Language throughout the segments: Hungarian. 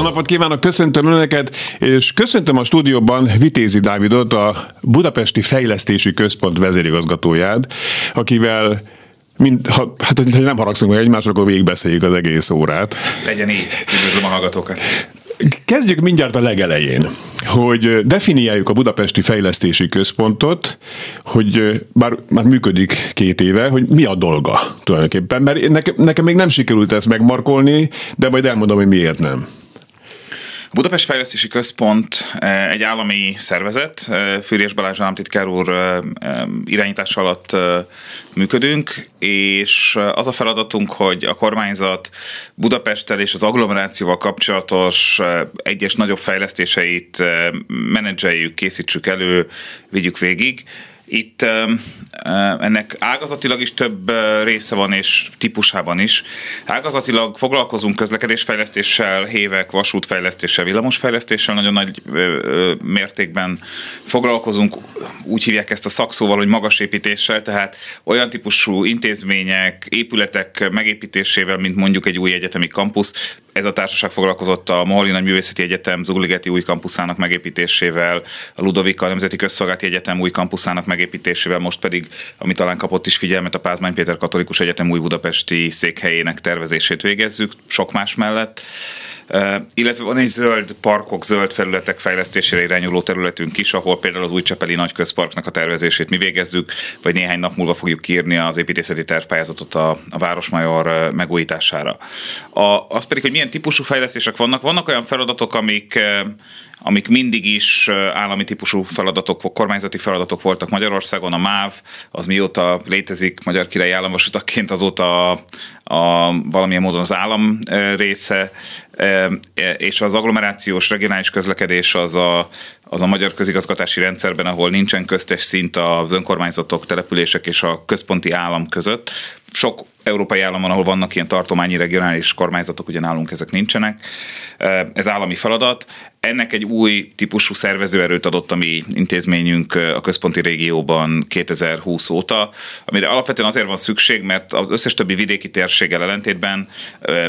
Jó napot kívánok, köszöntöm Önöket, és köszöntöm a stúdióban Vitézi Dávidot, a Budapesti Fejlesztési Központ vezérigazgatóját, akivel mint, ha, hát, ha nem haragszunk meg egymásra, akkor végigbeszéljük az egész órát. Legyen így, üdvözlöm a hallgatókat. Kezdjük mindjárt a legelején, hogy definiáljuk a Budapesti Fejlesztési Központot, hogy bár már működik két éve, hogy mi a dolga tulajdonképpen, mert nekem, nekem még nem sikerült ezt megmarkolni, de majd elmondom, hogy miért nem. Budapest Fejlesztési Központ eh, egy állami szervezet, eh, Fűrés Balázs államtitkár úr eh, irányítás alatt működünk, és az a feladatunk, hogy a kormányzat Budapesttel és az agglomerációval kapcsolatos egyes nagyobb fejlesztéseit menedzseljük, készítsük elő, vigyük végig. Itt ennek ágazatilag is több része van, és típusában is. Ágazatilag foglalkozunk közlekedésfejlesztéssel, hévek, vasútfejlesztéssel, villamosfejlesztéssel, nagyon nagy mértékben foglalkozunk, úgy hívják ezt a szakszóval, hogy magasépítéssel, tehát olyan típusú intézmények, épületek megépítésével, mint mondjuk egy új egyetemi kampusz, ez a társaság foglalkozott a Moholi Nagy Művészeti Egyetem Zugligeti új kampuszának megépítésével, a Ludovika Nemzeti Közszolgálati Egyetem új kampuszának megépítésével, most pedig, ami talán kapott is figyelmet, a Pázmány Péter Katolikus Egyetem új budapesti székhelyének tervezését végezzük, sok más mellett illetve van egy zöld parkok, zöld felületek fejlesztésére irányuló területünk is, ahol például az új Csepeli nagy közparknak a tervezését mi végezzük, vagy néhány nap múlva fogjuk írni az építészeti tervpályázatot a, a Városmajor megújítására. A, az pedig, hogy milyen típusú fejlesztések vannak, vannak olyan feladatok, amik amik mindig is állami típusú feladatok, kormányzati feladatok voltak Magyarországon. A MÁV az mióta létezik Magyar Királyi Államvasutakként, azóta a, a, valamilyen módon az állam része, és az agglomerációs regionális közlekedés az a, az a magyar közigazgatási rendszerben, ahol nincsen köztes szint az önkormányzatok, települések és a központi állam között. Sok európai állam van, ahol vannak ilyen tartományi regionális kormányzatok, ugye nálunk ezek nincsenek. Ez állami feladat. Ennek egy új típusú szervezőerőt adott a mi intézményünk a központi régióban 2020 óta, amire alapvetően azért van szükség, mert az összes többi vidéki térséggel ellentétben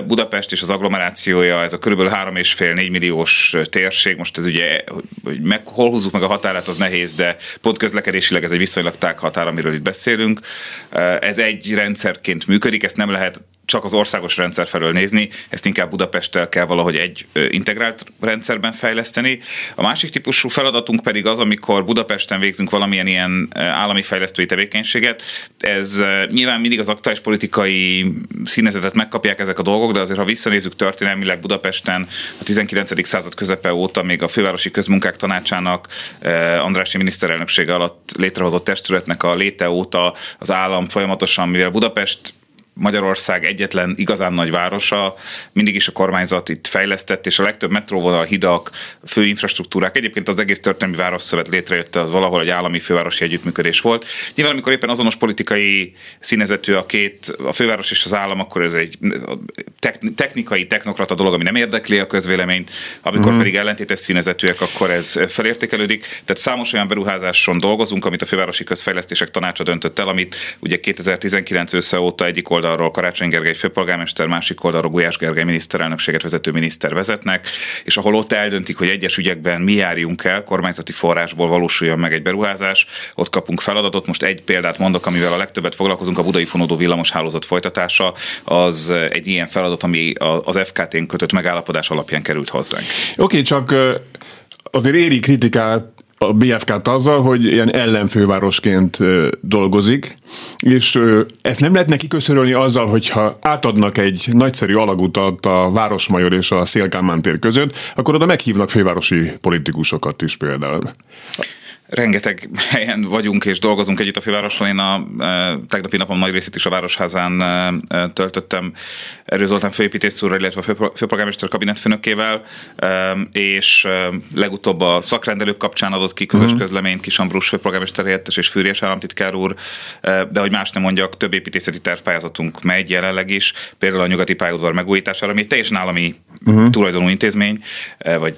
Budapest és az agglomerációja, ez a kb. 3,5-4 milliós térség, most ez ugye, hogy meg, hol húzzuk meg a határát, az nehéz, de pont közlekedésileg ez egy viszonylag tág határ, amiről itt beszélünk. Ez egy rendszerként működik, ezt nem lehet csak az országos rendszer felől nézni, ezt inkább Budapesttel kell valahogy egy integrált rendszerben fejleszteni. A másik típusú feladatunk pedig az, amikor Budapesten végzünk valamilyen ilyen állami fejlesztői tevékenységet. Ez nyilván mindig az aktuális politikai színezetet megkapják ezek a dolgok, de azért ha visszanézzük történelmileg Budapesten a 19. század közepe óta még a Fővárosi Közmunkák Tanácsának Andrási miniszterelnöksége alatt létrehozott testületnek a léte óta az állam folyamatosan, mivel Budapest Magyarország egyetlen igazán nagy városa, mindig is a kormányzat itt fejlesztett, és a legtöbb metróvonal, hidak, főinfrastruktúrák, egyébként az egész történelmi városszövet létrejött, az valahol egy állami fővárosi együttműködés volt. Nyilván, amikor éppen azonos politikai színezetű a két, a főváros és az állam, akkor ez egy technikai, technokrata dolog, ami nem érdekli a közvéleményt, amikor uh-huh. pedig ellentétes színezetűek, akkor ez felértékelődik. Tehát számos olyan beruházáson dolgozunk, amit a fővárosi közfejlesztések tanácsa döntött el, amit ugye 2019 össze óta egyik oldalról Karácsony Gergely főpolgármester, másik oldalról Gulyás Gergely miniszterelnökséget vezető miniszter vezetnek, és ahol ott eldöntik, hogy egyes ügyekben mi járjunk el, kormányzati forrásból valósuljon meg egy beruházás, ott kapunk feladatot. Most egy példát mondok, amivel a legtöbbet foglalkozunk, a budai fonódó villamos hálózat folytatása, az egy ilyen feladat, ami az FKT-n kötött megállapodás alapján került hozzánk. Oké, okay, csak azért éri kritikát a BFK-t azzal, hogy ilyen ellenfővárosként dolgozik, és ezt nem lehet neki köszönölni azzal, hogyha átadnak egy nagyszerű alagutat a Városmajor és a Szélkámán tér között, akkor oda meghívnak fővárosi politikusokat is például. Rengeteg helyen vagyunk és dolgozunk együtt a fővárosról. Én a e, tegnapi napom nagy részét is a Városházán e, e, töltöttem Erő Zoltán főépítész úrral, illetve a fő, főpolgármester kabinetfőnökével, e, és e, legutóbb a szakrendelők kapcsán adott ki közös uh-huh. közleményt Kis Ambrus főpolgármester helyettes és Fűrjes államtitkár úr, e, de hogy más nem mondjak, több építészeti tervpályázatunk megy jelenleg is, például a nyugati pályaudvar megújítására, ami egy teljesen állami uh-huh. tulajdonú intézmény, e, vagy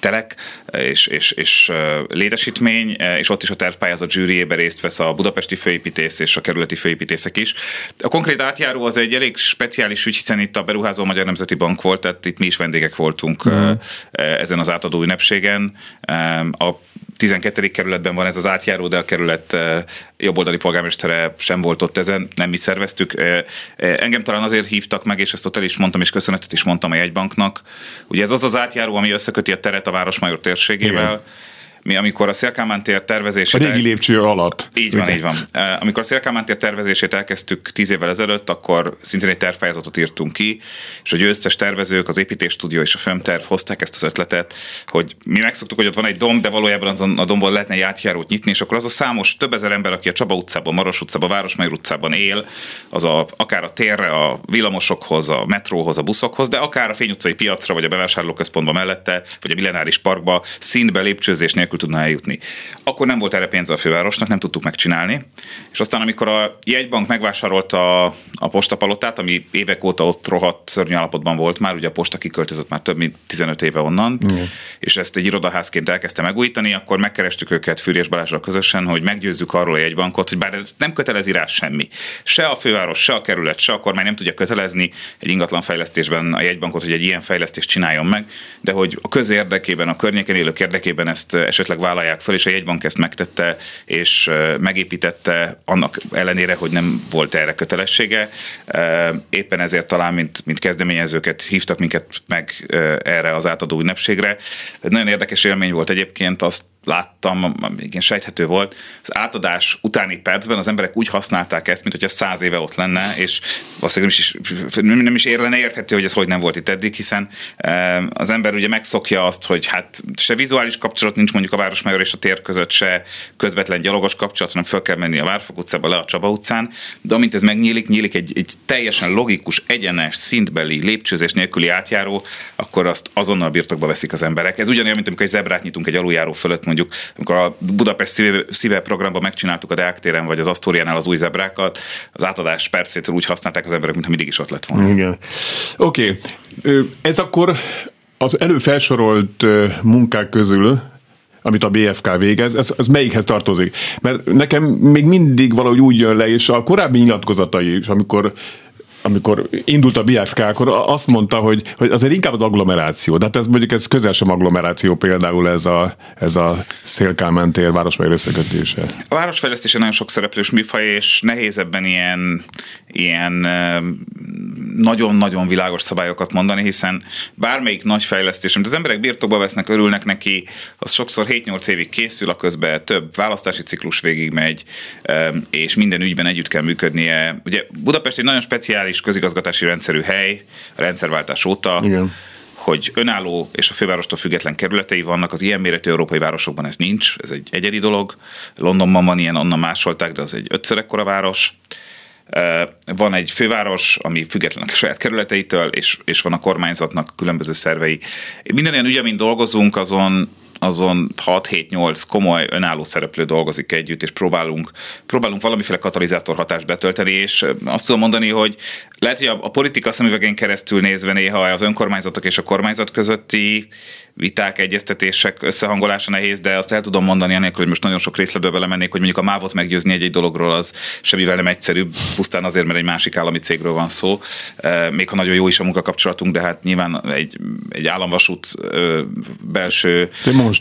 telek, és, és, és e, létesítmény, esemény, eh, és ott is a tervpályázat zsűriébe részt vesz a budapesti főépítész és a kerületi főépítészek is. A konkrét átjáró az egy elég speciális ügy, hiszen itt a beruházó Magyar Nemzeti Bank volt, tehát itt mi is vendégek voltunk mm. ezen az átadó ünnepségen. A 12. kerületben van ez az átjáró, de a kerület jobboldali polgármestere sem volt ott ezen, nem mi szerveztük. Engem talán azért hívtak meg, és ezt ott el is mondtam, és köszönetet is mondtam a jegybanknak. Ugye ez az az átjáró, ami összeköti a teret a Városmajor térségével. Igen mi amikor a Szélkámán tér tervezését... A régi lépcső alatt. Így van, ugye? így van. Amikor a Szélkámán tér tervezését elkezdtük tíz évvel ezelőtt, akkor szintén egy tervpályázatot írtunk ki, és a összes tervezők, az építésstúdió és a FEMTERV hozták ezt az ötletet, hogy mi megszoktuk, hogy ott van egy domb, de valójában azon a dombon lehetne egy átjárót nyitni, és akkor az a számos több ezer ember, aki a Csaba utcában, Maros utcában, Városmajor utcában él, az a, akár a térre, a villamosokhoz, a metróhoz, a buszokhoz, de akár a Fény utcai piacra, vagy a bevásárlóközpontba mellette, vagy a Millenáris Parkba szintbe lépcsőzés nélkül nélkül tudna eljutni. Akkor nem volt erre pénze a fővárosnak, nem tudtuk megcsinálni. És aztán, amikor a jegybank megvásárolta a, a postapalotát, ami évek óta ott rohadt szörnyű állapotban volt már, ugye a posta kiköltözött már több mint 15 éve onnan, mm. és ezt egy irodaházként elkezdte megújítani, akkor megkerestük őket Fűrés Balázsra közösen, hogy meggyőzzük arról a jegybankot, hogy bár ez nem kötelezi rá semmi. Se a főváros, se a kerület, se a kormány nem tudja kötelezni egy ingatlan fejlesztésben a jegybankot, hogy egy ilyen fejlesztést csináljon meg, de hogy a közérdekében, a környéken élők érdekében ezt esetleg esetleg vállalják fel, és a jegybank ezt megtette, és megépítette annak ellenére, hogy nem volt erre kötelessége. Éppen ezért talán, mint, mint kezdeményezőket hívtak minket meg erre az átadó ünnepségre. Ez nagyon érdekes élmény volt egyébként, azt láttam, igen, sejthető volt, az átadás utáni percben az emberek úgy használták ezt, mint hogy ez száz éve ott lenne, és valószínűleg nem is, nem is érlene érthető, hogy ez hogy nem volt itt eddig, hiszen az ember ugye megszokja azt, hogy hát se vizuális kapcsolat nincs mondjuk a Városmajor és a tér között, se közvetlen gyalogos kapcsolat, hanem föl kell menni a Várfok utcába, le a Csaba utcán, de amint ez megnyílik, nyílik egy, egy teljesen logikus, egyenes, szintbeli, lépcsőzés nélküli átjáró, akkor azt azonnal birtokba veszik az emberek. Ez ugyanolyan, mint amikor egy zebrát nyitunk egy aluljáró fölött, mondjuk, amikor a Budapest szíve, szíve programban megcsináltuk a Deák téren, vagy az Asztóriánál az új zebrákat, az átadás percétől úgy használták az emberek, mintha mindig is ott lett volna. Igen. Oké. Okay. Ez akkor az előfelsorolt munkák közül, amit a BFK végez, ez, ez melyikhez tartozik? Mert nekem még mindig valahogy úgy jön le, és a korábbi nyilatkozatai is, amikor amikor indult a BFK, akkor azt mondta, hogy, hogy azért inkább az agglomeráció. De hát ez mondjuk ez közel sem agglomeráció például ez a, ez a Szélkálmán tér városfejlő összekötése. A városfejlesztése nagyon sok szereplős műfaj, és nehéz ebben ilyen, ilyen nagyon-nagyon világos szabályokat mondani, hiszen bármelyik nagy fejlesztés, amit az emberek birtokba vesznek, örülnek neki, az sokszor 7-8 évig készül, a közben több választási ciklus végig megy, és minden ügyben együtt kell működnie. Ugye Budapest egy nagyon speciális közigazgatási rendszerű hely a rendszerváltás óta. Igen hogy önálló és a fővárostól független kerületei vannak, az ilyen méretű európai városokban ez nincs, ez egy egyedi dolog. Londonban van ilyen, onnan másolták, de az egy ötször ekkora város. Van egy főváros, ami független a saját kerületeitől, és, és van a kormányzatnak különböző szervei. Minden ilyen ügy, amin dolgozunk, azon azon 6-7-8 komoly önálló szereplő dolgozik együtt, és próbálunk, próbálunk valamiféle katalizátor hatást betölteni, és azt tudom mondani, hogy lehet, hogy a, a politika szemüvegén keresztül nézve néha az önkormányzatok és a kormányzat közötti viták, egyeztetések összehangolása nehéz, de azt el tudom mondani, anélkül, hogy most nagyon sok részletbe belemennék, hogy mondjuk a mávot meggyőzni egy-egy dologról az semmivel nem egyszerűbb, pusztán azért, mert egy másik állami cégről van szó. Még ha nagyon jó is a munkakapcsolatunk, de hát nyilván egy, egy államvasút belső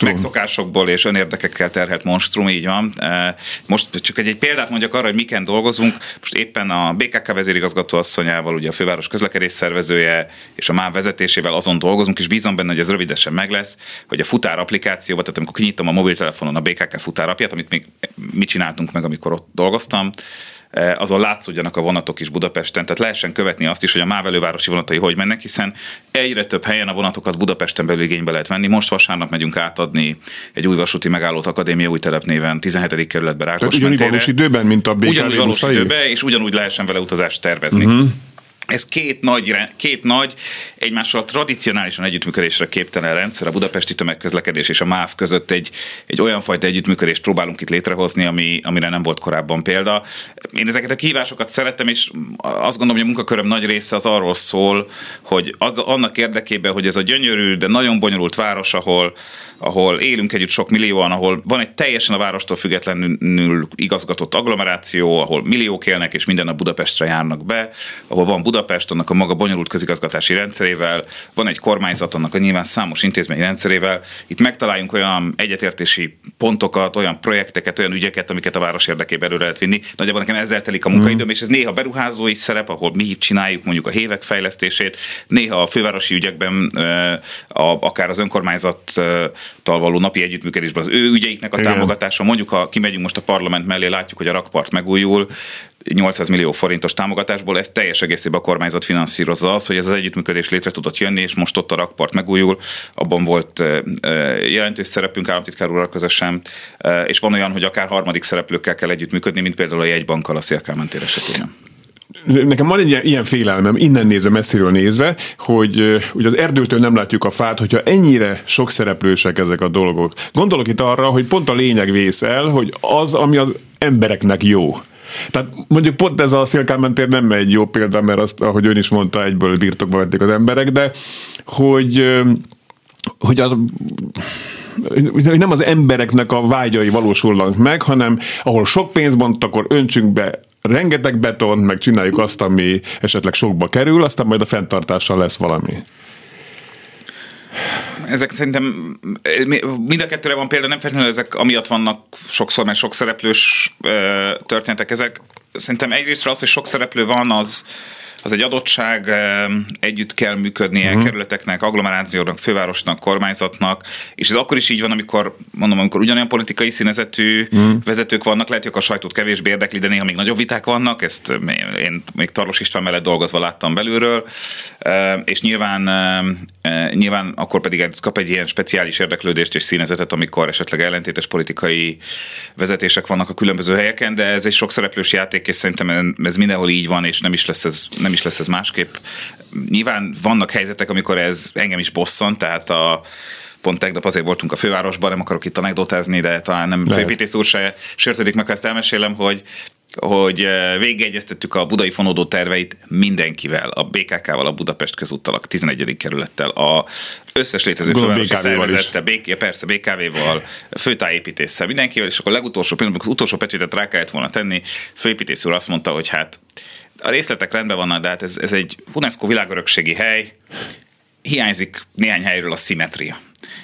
megszokásokból és önérdekekkel terhelt monstrum, így van. Most csak egy, egy példát mondjak arra, hogy miken dolgozunk. Most éppen a BKK vezérigazgató asszonyával, ugye a főváros közlekedés szervezője és a MÁV vezetésével azon dolgozunk, és bízom benne, hogy ez rövidesen meg lesz, hogy a futár applikációba, tehát amikor kinyitom a mobiltelefonon a BKK futárapját, amit még mi csináltunk meg, amikor ott dolgoztam, azon látszódjanak a vonatok is Budapesten, tehát lehessen követni azt is, hogy a MÁV elővárosi vonatai hogy mennek, hiszen egyre több helyen a vonatokat Budapesten belül igénybe lehet venni. Most vasárnap megyünk átadni egy új vasúti megállót Akadémia új telep néven 17. kerületben Rákos Ugyanúgy valós időben, mint a BKV Ugyanúgy valós időben, és ugyanúgy lehessen vele utazást tervezni. Uh-huh. Ez két nagy, két nagy, egymással tradicionálisan együttműködésre képtelen rendszer, a budapesti tömegközlekedés és a MÁV között egy, egy olyan fajta együttműködést próbálunk itt létrehozni, ami, amire nem volt korábban példa. Én ezeket a kihívásokat szeretem, és azt gondolom, hogy a munkaköröm nagy része az arról szól, hogy az, annak érdekében, hogy ez a gyönyörű, de nagyon bonyolult város, ahol, ahol élünk együtt sok millióan, ahol van egy teljesen a várostól függetlenül igazgatott agglomeráció, ahol milliók élnek, és minden a Budapestre járnak be, ahol van Budapest, annak a maga bonyolult közigazgatási rendszerével, van egy kormányzat, annak a nyilván számos intézmény rendszerével. Itt megtaláljunk olyan egyetértési pontokat, olyan projekteket, olyan ügyeket, amiket a város érdekében elő lehet vinni. Nagyjából nekem ezzel telik a munkaidőm, mm. és ez néha beruházói szerep, ahol mi itt csináljuk mondjuk a hévek fejlesztését, néha a fővárosi ügyekben akár az önkormányzattal való napi együttműködésben az ő ügyeiknek a Igen. támogatása. Mondjuk, ha kimegyünk most a parlament mellé, látjuk, hogy a rakpart megújul, 800 millió forintos támogatásból, ez teljes egészében a kormányzat finanszírozza az, hogy ez az együttműködés létre tudott jönni, és most ott a rakpart megújul, abban volt jelentős szerepünk államtitkár úrral közösen, és van olyan, hogy akár harmadik szereplőkkel kell együttműködni, mint például a jegybankkal a Szélkálmán tér esetében nekem van egy ilyen, ilyen félelmem, innen nézve, messziről nézve, hogy ugye az erdőtől nem látjuk a fát, hogyha ennyire sok szereplősek ezek a dolgok. Gondolok itt arra, hogy pont a lényeg vész el, hogy az, ami az embereknek jó. Tehát mondjuk pont ez a Szélkálmán tér nem egy jó példa, mert azt, ahogy ön is mondta, egyből birtokba vették az emberek, de hogy, hogy a, hogy nem az embereknek a vágyai valósulnak meg, hanem ahol sok pénz van, akkor öntsünk be rengeteg beton, meg csináljuk azt, ami esetleg sokba kerül, aztán majd a fenntartással lesz valami ezek szerintem mind a kettőre van példa, nem feltétlenül ezek amiatt vannak sokszor, mert sok szereplős történetek ezek. Szerintem egyrészt az, hogy sok szereplő van, az, az egy adottság, együtt kell működnie uh-huh. kerületeknek, agglomerációnak, fővárosnak, kormányzatnak, és ez akkor is így van, amikor mondom, amikor ugyanolyan politikai színezetű uh-huh. vezetők vannak, lehet, hogy a sajtót kevésbé érdekli, de néha még nagyobb viták vannak, ezt én még Tarlos István mellett dolgozva láttam belülről, és nyilván, nyilván akkor pedig kap egy ilyen speciális érdeklődést és színezetet, amikor esetleg ellentétes politikai vezetések vannak a különböző helyeken, de ez egy sok szereplős játék, és szerintem ez mindenhol így van, és nem is lesz ez, nem is lesz ez másképp. Nyilván vannak helyzetek, amikor ez engem is bosszant, tehát a pont tegnap azért voltunk a fővárosban, nem akarok itt anekdotázni, de talán nem főépítész úr se sértődik meg, ha ezt elmesélem, hogy hogy eh, végigegyeztettük a budai fonódó terveit mindenkivel, a BKK-val, a Budapest közúttal, a 11. kerülettel, a összes létező fővárosi szervezettel, BK, persze BKV-val, főtájépítéssel, mindenkivel, és akkor a legutolsó pillanatban az utolsó pecsétet rá kellett volna tenni, főépítész úr azt mondta, hogy hát a részletek rendben vannak, de hát ez, ez egy UNESCO világörökségi hely, hiányzik néhány helyről a szimetria.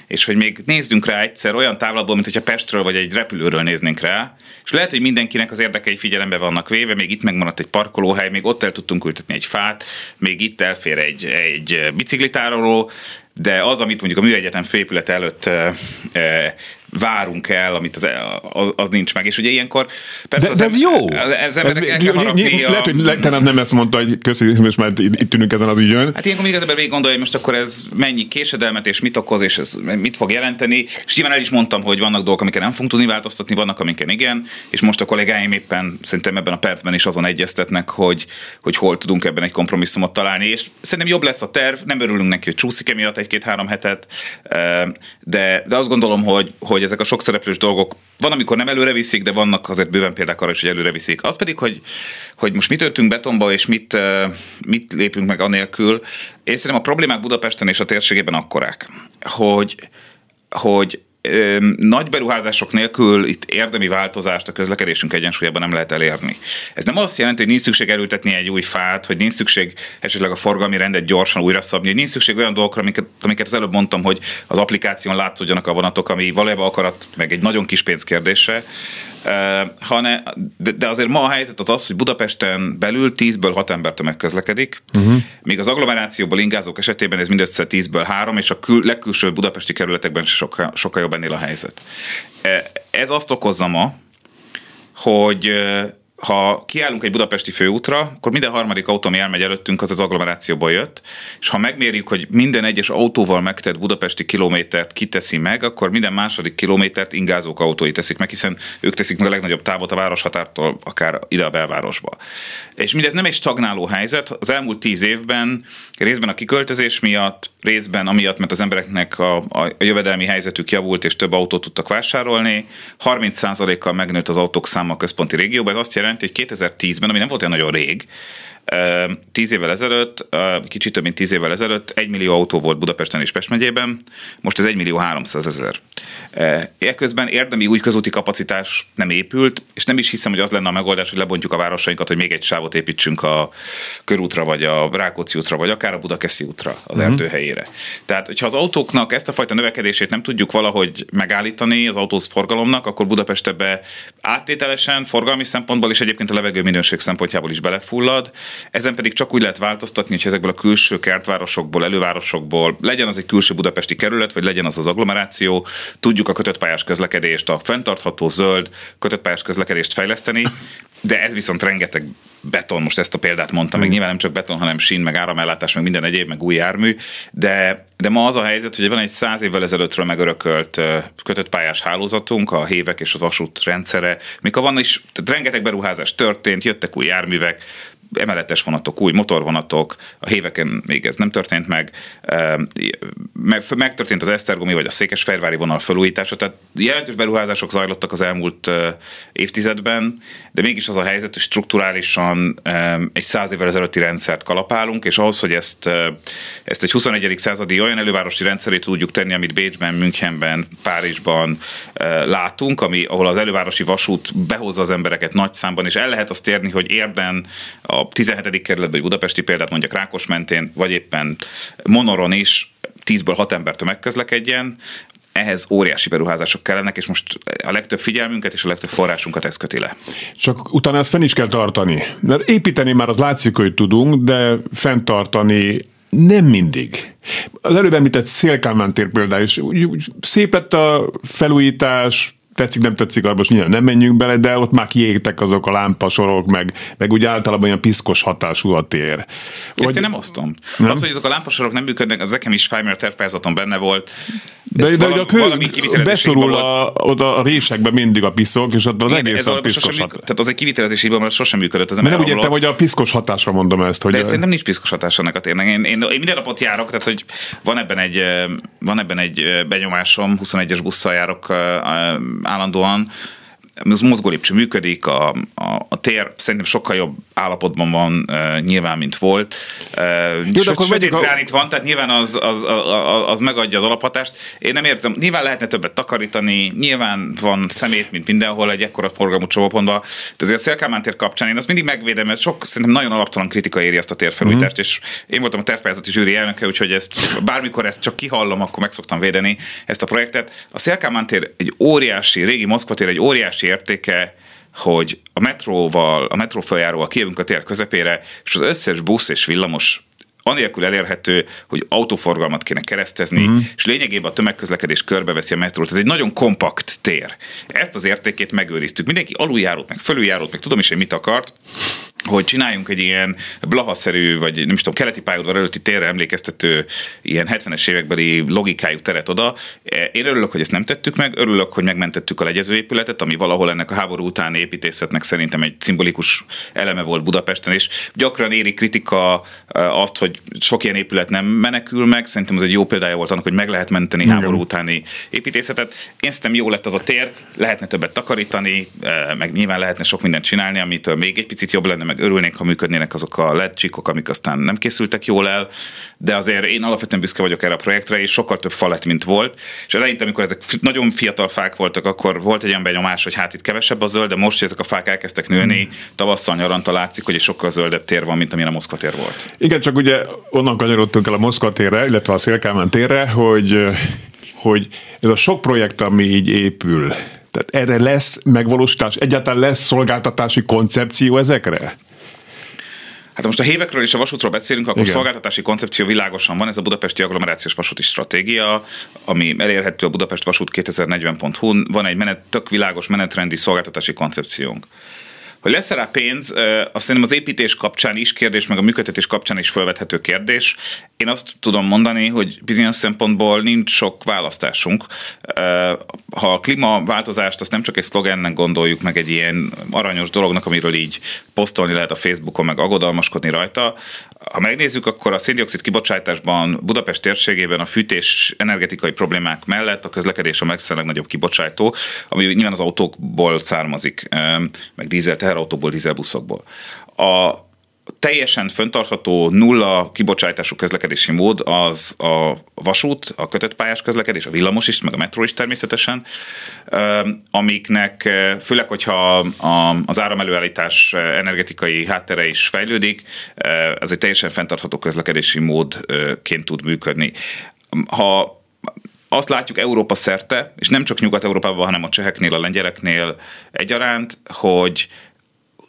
És hogy még nézzünk rá egyszer olyan távlatból, mint hogyha Pestről vagy egy repülőről néznénk rá, és lehet, hogy mindenkinek az érdekei figyelembe vannak véve, még itt megmaradt egy parkolóhely, még ott el tudtunk ültetni egy fát, még itt elfér egy, egy biciklitároló, de az, amit mondjuk a műegyetem főépület előtt e, e, várunk el, amit az, az, az nincs meg. És ugye ilyenkor persze de, de ez jó! Ez, ez, el kell harapni Lehet, hogy le, te nem, nem ezt mondta, hogy köszi, most már itt tűnünk ezen az ügyön. Hát ilyenkor még az ember végig gondolja, hogy most akkor ez mennyi késedelmet, és mit okoz, és ez mit fog jelenteni. És nyilván el is mondtam, hogy vannak dolgok, amiket nem fogunk tudni változtatni, vannak, amiket igen, és most a kollégáim éppen szerintem ebben a percben is azon egyeztetnek, hogy, hogy hol tudunk ebben egy kompromisszumot találni, és szerintem jobb lesz a terv, nem örülünk neki, hogy csúszik emiatt egy-két-három hetet, de, de azt gondolom, hogy, hogy hogy ezek a sok szereplős dolgok van, amikor nem előre viszik, de vannak azért bőven példák arra is, hogy előre viszik. Az pedig, hogy, hogy most mit öltünk betonba, és mit, mit lépünk meg anélkül. Én szerintem a problémák Budapesten és a térségében akkorák, hogy, hogy nagy beruházások nélkül itt érdemi változást a közlekedésünk egyensúlyában nem lehet elérni. Ez nem azt jelenti, hogy nincs szükség elültetni egy új fát, hogy nincs szükség esetleg a forgalmi rendet gyorsan újra szabni, hogy nincs szükség olyan dolgokra, amiket, amiket az előbb mondtam, hogy az applikáción látszódjanak a vonatok, ami valójában akarat, meg egy nagyon kis pénz kérdése, hanem, de, de azért ma a helyzet az az, hogy Budapesten belül 10-ből 6 ember tömeg közlekedik, uh-huh. míg az agglomerációból ingázók esetében ez mindössze 10-ből 3, és a kül, legkülső budapesti kerületekben sokkal, sokkal jobb ennél a helyzet. Ez azt okozza ma, hogy ha kiállunk egy budapesti főútra, akkor minden harmadik autó, ami elmegy előttünk, az az agglomerációból jött, és ha megmérjük, hogy minden egyes autóval megtett budapesti kilométert kiteszi meg, akkor minden második kilométert ingázók autói teszik meg, hiszen ők teszik meg a legnagyobb távot a városhatártól akár ide a belvárosba. És mindez nem egy stagnáló helyzet, az elmúlt tíz évben részben a kiköltözés miatt, részben amiatt, mert az embereknek a, a jövedelmi helyzetük javult, és több autót tudtak vásárolni, 30%-kal megnőtt az autók száma a központi régióban, ez azt jelenti, hogy 2010-ben, ami nem volt olyan nagyon rég, Tíz évvel ezelőtt, kicsit több mint tíz évvel ezelőtt egy millió autó volt Budapesten és Pest megyében, most ez egy millió 300 ezer. Ekközben érdemi új közúti kapacitás nem épült, és nem is hiszem, hogy az lenne a megoldás, hogy lebontjuk a városainkat, hogy még egy sávot építsünk a körútra, vagy a Rákóczi útra, vagy akár a Budakeszi útra az uh-huh. erdő helyére. Tehát, hogyha az autóknak ezt a fajta növekedését nem tudjuk valahogy megállítani az autóz forgalomnak, akkor Budapest ebbe áttételesen, forgalmi szempontból és egyébként a levegő minőség szempontjából is belefullad. Ezen pedig csak úgy lehet változtatni, hogy ezekből a külső kertvárosokból, elővárosokból, legyen az egy külső budapesti kerület, vagy legyen az az agglomeráció, tudjuk a kötött pályás közlekedést, a fenntartható zöld kötött pályás közlekedést fejleszteni, de ez viszont rengeteg beton, most ezt a példát mondtam, meg hmm. nyilván nem csak beton, hanem sín, meg áramellátás, meg minden egyéb, meg új jármű, de, de ma az a helyzet, hogy van egy száz évvel ezelőttről megörökölt kötött pályás hálózatunk, a hévek és az vasút rendszere, mikor van is, tehát rengeteg beruházás történt, jöttek új járművek, emeletes vonatok, új motorvonatok, a héveken még ez nem történt meg, megtörtént az Esztergomi vagy a Székesfehérvári vonal felújítása, tehát jelentős beruházások zajlottak az elmúlt évtizedben, de mégis az a helyzet, hogy strukturálisan egy száz évvel ezelőtti rendszert kalapálunk, és ahhoz, hogy ezt, ezt egy 21. századi olyan elővárosi rendszerét tudjuk tenni, amit Bécsben, Münchenben, Párizsban látunk, ami, ahol az elővárosi vasút behozza az embereket nagy számban, és el lehet azt érni, hogy érden a 17. kerületben, vagy budapesti példát mondjak Rákos mentén, vagy éppen Monoron is 10-ből 6 ember tömegközlekedjen, ehhez óriási beruházások kellenek, és most a legtöbb figyelmünket és a legtöbb forrásunkat ez köti le. Csak utána ezt fenn is kell tartani. Mert építeni már az látszik, hogy tudunk, de fenntartani nem mindig. Az előbb említett Szélkámán tér például is. Szép lett a felújítás, tetszik, nem tetszik, most nyilván nem menjünk bele, de ott már kiégtek azok a lámpasorok, meg, meg úgy általában olyan piszkos hatású a tér. Ezt én nem osztom. Nem? Az, hogy azok a lámpasorok nem működnek, az nekem is Feimer tervpályázaton benne volt. De, de, de a kő besorul a, oda a résekbe mindig a piszok, és ott az Igen, egész a piszkos hat... Tehát az egy kivitelezési hiba, mert sosem működött. Az nem úgy értem, hogy a piszkos hatásra mondom ezt. Hogy de szerintem nincs piszkos hatás ennek a térnek. Én, én, én, minden napot járok, tehát hogy van ebben egy, van ebben egy benyomásom, 21-es busszal járok állandóan, az mozgólépcső működik, a, a, a tér szerintem sokkal jobb állapotban van uh, nyilván, mint volt. Uh, Jó, akkor sötét a... van, tehát nyilván az, az, az, az megadja az alaphatást. Én nem értem, nyilván lehetne többet takarítani, nyilván van szemét, mint mindenhol egy ekkora forgalmú csomópontban, de azért a Szélkámán tér kapcsán én azt mindig megvédem, mert sok szerintem nagyon alaptalan kritika éri ezt a térfelújítást, mm. és én voltam a tervpályázati zsűri elnöke, úgyhogy ezt bármikor ezt csak kihallom, akkor meg szoktam védeni ezt a projektet. A Szélkámán tér egy óriási, régi Moszkva tér egy óriási értéke, hogy a metróval, a metró feljáróval kijövünk a tér közepére, és az összes busz és villamos anélkül elérhető, hogy autóforgalmat kéne keresztezni, uh-huh. és lényegében a tömegközlekedés körbeveszi a metrót. Ez egy nagyon kompakt tér. Ezt az értékét megőriztük. Mindenki aluljárót, meg fölüljárót, meg tudom is, hogy mit akart, hogy csináljunk egy ilyen blahaszerű, vagy nem is tudom, keleti pályaudvar előtti térre emlékeztető ilyen 70-es évekbeli logikájú teret oda. Én örülök, hogy ezt nem tettük meg, örülök, hogy megmentettük a legyezőépületet, ami valahol ennek a háború utáni építészetnek szerintem egy szimbolikus eleme volt Budapesten, és gyakran éri kritika eh, azt, hogy sok ilyen épület nem menekül meg, szerintem ez egy jó példája volt annak, hogy meg lehet menteni Igen. háború utáni építészetet. Én szerintem jó lett az a tér, lehetne többet takarítani, eh, meg nyilván lehetne sok mindent csinálni, amit még egy picit jobb lenne, meg örülnék, ha működnének azok a LED csikok, amik aztán nem készültek jól el, de azért én alapvetően büszke vagyok erre a projektre, és sokkal több fa lett, mint volt. És eleinte, amikor ezek nagyon fiatal fák voltak, akkor volt egy olyan benyomás, hogy hát itt kevesebb a zöld, de most, hogy ezek a fák elkezdtek nőni, tavasszal nyaranta látszik, hogy egy sokkal zöldebb tér van, mint amilyen a Moszkva tér volt. Igen, csak ugye onnan kanyarodtunk el a Moszkva térre, illetve a Szélkámán térre, hogy hogy ez a sok projekt, ami így épül, tehát erre lesz megvalósítás, egyáltalán lesz szolgáltatási koncepció ezekre? Hát most a hévekről és a vasútról beszélünk, akkor Igen. szolgáltatási koncepció világosan van, ez a Budapesti Agglomerációs Vasúti Stratégia, ami elérhető a Budapest Vasút 2040.hu, van egy menet, tök világos menetrendi szolgáltatási koncepciónk. Hogy lesz rá pénz, azt szerintem az építés kapcsán is kérdés, meg a működtetés kapcsán is felvethető kérdés. Én azt tudom mondani, hogy bizonyos szempontból nincs sok választásunk. Ha a klímaváltozást azt nem csak egy szlogennek gondoljuk, meg egy ilyen aranyos dolognak, amiről így posztolni lehet a Facebookon, meg aggodalmaskodni rajta, ha megnézzük, akkor a széndiokszid kibocsátásban Budapest térségében a fűtés energetikai problémák mellett a közlekedés a legnagyobb kibocsátó, ami nyilván az autókból származik, meg dízel teherautóból, dízelbuszokból. A teljesen föntartható nulla kibocsátású közlekedési mód az a vasút, a kötött pályás közlekedés, a villamos is, meg a metró is természetesen, amiknek főleg, hogyha az áramelőállítás energetikai háttere is fejlődik, ez egy teljesen fenntartható közlekedési módként tud működni. Ha azt látjuk Európa szerte, és nem csak Nyugat-Európában, hanem a cseheknél, a lengyeleknél egyaránt, hogy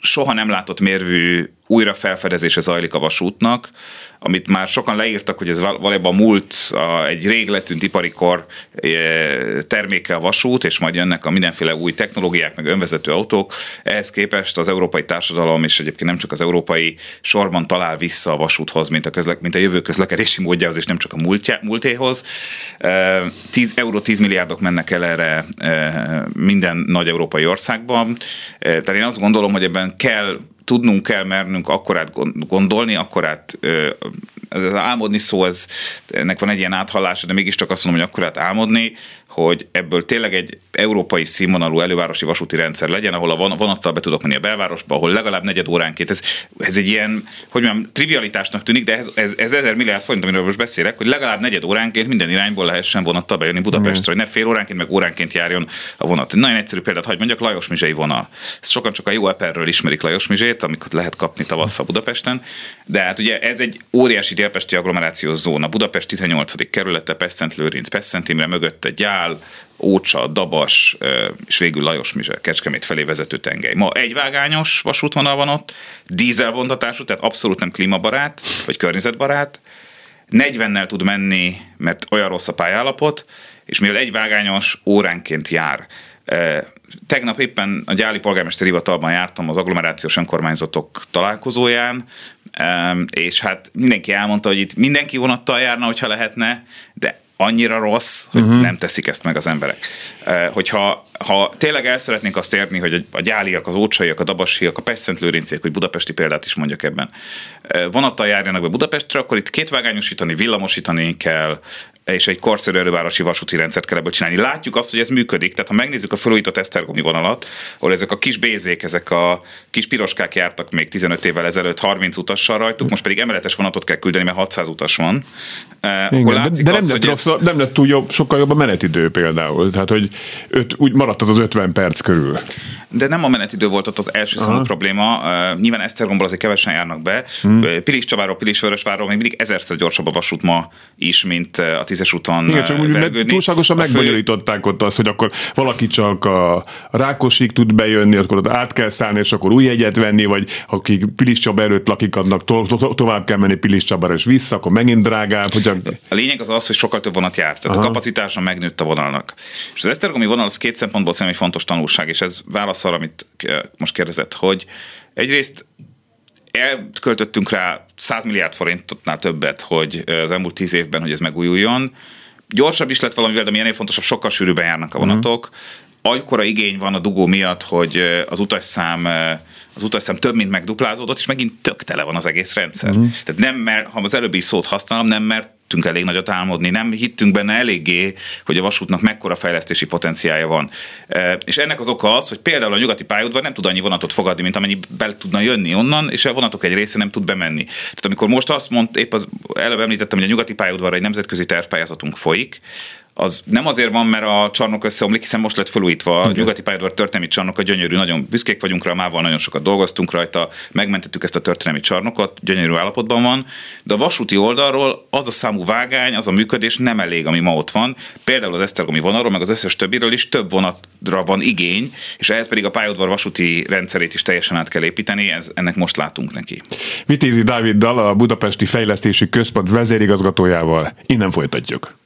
soha nem látott mérvű újra felfedezése zajlik a vasútnak, amit már sokan leírtak, hogy ez valójában múlt, a, egy rég letűnt ipari kor e, terméke a vasút, és majd jönnek a mindenféle új technológiák, meg önvezető autók. Ehhez képest az európai társadalom, és egyébként nem csak az európai sorban talál vissza a vasúthoz, mint a, közle, mint a jövő közlekedési módjához, és nem csak a múltja, múltéhoz. 10 e, euró, 10 milliárdok mennek el erre e, minden nagy európai országban. Tehát én azt gondolom, hogy ebben kell tudnunk kell mernünk akkorát gondolni, akkorát az álmodni szó, ez, ennek van egy ilyen áthallása, de mégiscsak azt mondom, hogy akkorát álmodni, hogy ebből tényleg egy európai színvonalú elővárosi vasúti rendszer legyen, ahol a vonattal be tudok menni a belvárosba, ahol legalább negyed óránként. Ez, ez egy ilyen, hogy mondjam, trivialitásnak tűnik, de ez, ez, ez ezer milliárd forint, amiről most beszélek, hogy legalább negyed óránként minden irányból lehessen vonattal bejönni Budapestre, mm. hogy ne fél óránként, meg óránként járjon a vonat. Nagyon egyszerű példát, hogy mondjak, Lajos Mizsei vonal. Ezt sokan csak a jó eperről ismerik Lajos Mizsét, amikor lehet kapni tavasszal Budapesten, de hát ugye ez egy óriási délpesti agglomerációs zóna. Budapest 18. kerülete, Pesztent Lőrinc, Pesztent Imre mögötte gyál, Ócsa, Dabas, és végül Lajos Mizse, Kecskemét felé vezető tengely. Ma egyvágányos vasútvonal van ott, dízelvontatású, tehát abszolút nem klímabarát, vagy környezetbarát, 40-nel tud menni, mert olyan rossz a pályállapot, és mivel egyvágányos, óránként jár. Tegnap éppen a Gyáli polgármester hivatalban jártam az agglomerációs önkormányzatok találkozóján, és hát mindenki elmondta, hogy itt mindenki vonattal járna, hogyha lehetne, de annyira rossz, hogy uh-huh. nem teszik ezt meg az emberek. Hogyha ha tényleg el szeretnénk azt érni, hogy a gyáliak, az ócsaiak, a dabasiak, a Pestszentlőrinciek, hogy budapesti példát is mondjak ebben, vonattal járjanak be Budapestre, akkor itt kétvágányosítani, villamosítani kell, és egy korszerű elővárosi vasúti rendszert kell ebből csinálni. Látjuk azt, hogy ez működik, tehát ha megnézzük a felújított Esztergomi vonalat, ahol ezek a kis bézék, ezek a kis piroskák jártak még 15 évvel ezelőtt 30 utassal rajtuk, most pedig emeletes vonatot kell küldeni, mert 600 utas van. Igen, akkor látszik de, de nem, az, lett rossz, ez... nem lett túl jobb, sokkal jobb a menetidő például, tehát hogy öt, úgy maradt az az 50 perc körül. De nem a menetidő volt ott az első számú probléma. Uh, nyilván Esztergomból azért kevesen járnak be. Hmm. Pilis Csaváról, Pilis Vörösvárról még mindig ezerszer gyorsabb a vasút ma is, mint a tízes úton Igen, csak úgy túlságosan a megbonyolították ott azt, hogy akkor valaki csak a Rákosig tud bejönni, akkor ott át kell szállni, és akkor új jegyet venni, vagy akik Pilis Csaba előtt lakik, annak to- to- tovább kell menni Pilis Csabára és vissza, akkor megint drágább. Hogy a... a lényeg az az, hogy sokkal több vonat jár, tehát Aha. a kapacitása megnőtt a vonalnak. És az Esztergomi vonal az két szempontból szerintem egy fontos tanulság, és ez válasz arra, amit most kérdezett, hogy egyrészt elköltöttünk rá 100 milliárd forintotnál többet, hogy az elmúlt 10 évben, hogy ez megújuljon. Gyorsabb is lett valamivel, de mi ennél fontosabb, sokkal sűrűbben járnak a vonatok. Mm. Agykora igény van a dugó miatt, hogy az utasszám az utasszám több, mint megduplázódott, és megint tök tele van az egész rendszer. Mm. Tehát nem, mert ha az előbbi szót használom, nem mert tudtunk elég nagyot álmodni, nem hittünk benne eléggé, hogy a vasútnak mekkora fejlesztési potenciája van. E, és ennek az oka az, hogy például a nyugati pályaudvar nem tud annyi vonatot fogadni, mint amennyi be tudna jönni onnan, és a vonatok egy része nem tud bemenni. Tehát amikor most azt mondta, épp az előbb említettem, hogy a nyugati pályaudvar egy nemzetközi tervpályázatunk folyik, az nem azért van, mert a csarnok összeomlik, hiszen most lett felújítva a nyugati pályaudvar történelmi csarnok, a gyönyörű, nagyon büszkék vagyunk rá, mával nagyon sokat dolgoztunk rajta, megmentettük ezt a történelmi csarnokot, gyönyörű állapotban van, de a vasúti oldalról az a számú vágány, az a működés nem elég, ami ma ott van. Például az Esztergomi vonalról, meg az összes többiről is több vonatra van igény, és ehhez pedig a pályaudvar vasúti rendszerét is teljesen át kell építeni, ez, ennek most látunk neki. Vitézi Dáviddal, a Budapesti Fejlesztési Központ vezérigazgatójával innen folytatjuk.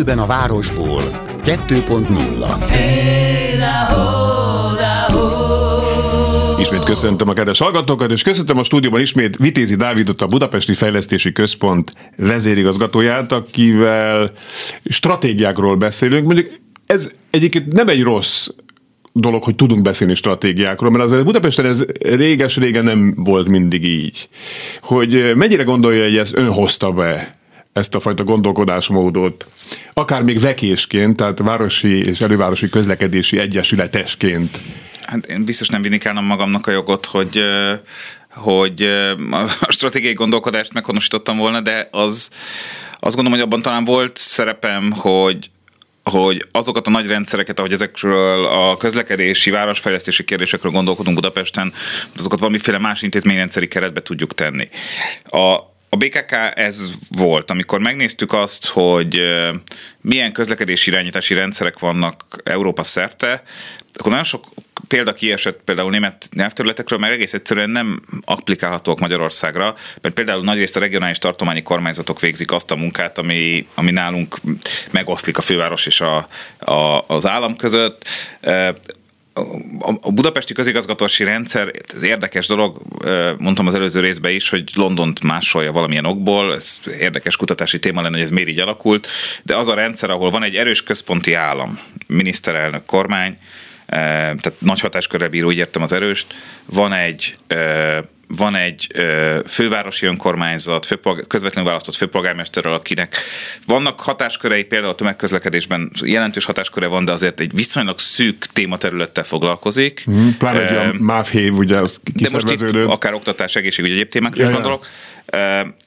Élőben a városból 2.0 hey, Ismét köszöntöm a kedves hallgatókat, és köszöntöm a stúdióban ismét Vitézi Dávidot, a Budapesti Fejlesztési Központ vezérigazgatóját, akivel stratégiákról beszélünk. Mondjuk ez egyébként nem egy rossz dolog, hogy tudunk beszélni stratégiákról, mert azért Budapesten ez réges-régen nem volt mindig így. Hogy mennyire gondolja, hogy ez ön hozta be ezt a fajta gondolkodásmódot, akár még vekésként, tehát városi és elővárosi közlekedési egyesületesként Hát én biztos nem vindikálnom magamnak a jogot, hogy hogy a stratégiai gondolkodást meghonosítottam volna, de az azt gondolom, hogy abban talán volt szerepem, hogy hogy azokat a nagy rendszereket, ahogy ezekről a közlekedési, városfejlesztési kérdésekről gondolkodunk Budapesten, azokat valamiféle más intézményrendszeri keretbe tudjuk tenni. A, a BKK ez volt, amikor megnéztük azt, hogy milyen közlekedési irányítási rendszerek vannak Európa szerte, akkor nagyon sok példa kiesett például német nyelvterületekről, mert egész egyszerűen nem applikálhatók Magyarországra, mert például nagyrészt a regionális tartományi kormányzatok végzik azt a munkát, ami, ami nálunk megoszlik a főváros és a, a, az állam között a budapesti közigazgatási rendszer, ez érdekes dolog, mondtam az előző részben is, hogy Londont másolja valamilyen okból, ez érdekes kutatási téma lenne, hogy ez miért így alakult, de az a rendszer, ahol van egy erős központi állam, miniszterelnök, kormány, tehát nagy hatáskörre bíró, úgy értem az erőst, van egy van egy fővárosi önkormányzat, főpolgár, közvetlenül választott főpolgármesterrel, akinek vannak hatáskörei, például a tömegközlekedésben jelentős hatásköre van, de azért egy viszonylag szűk tématerülettel foglalkozik. Mm, pláne egy a MÁV hév, ugye az De most itt akár oktatás, egészségügy, egyéb témákra ja, gondolok. Ja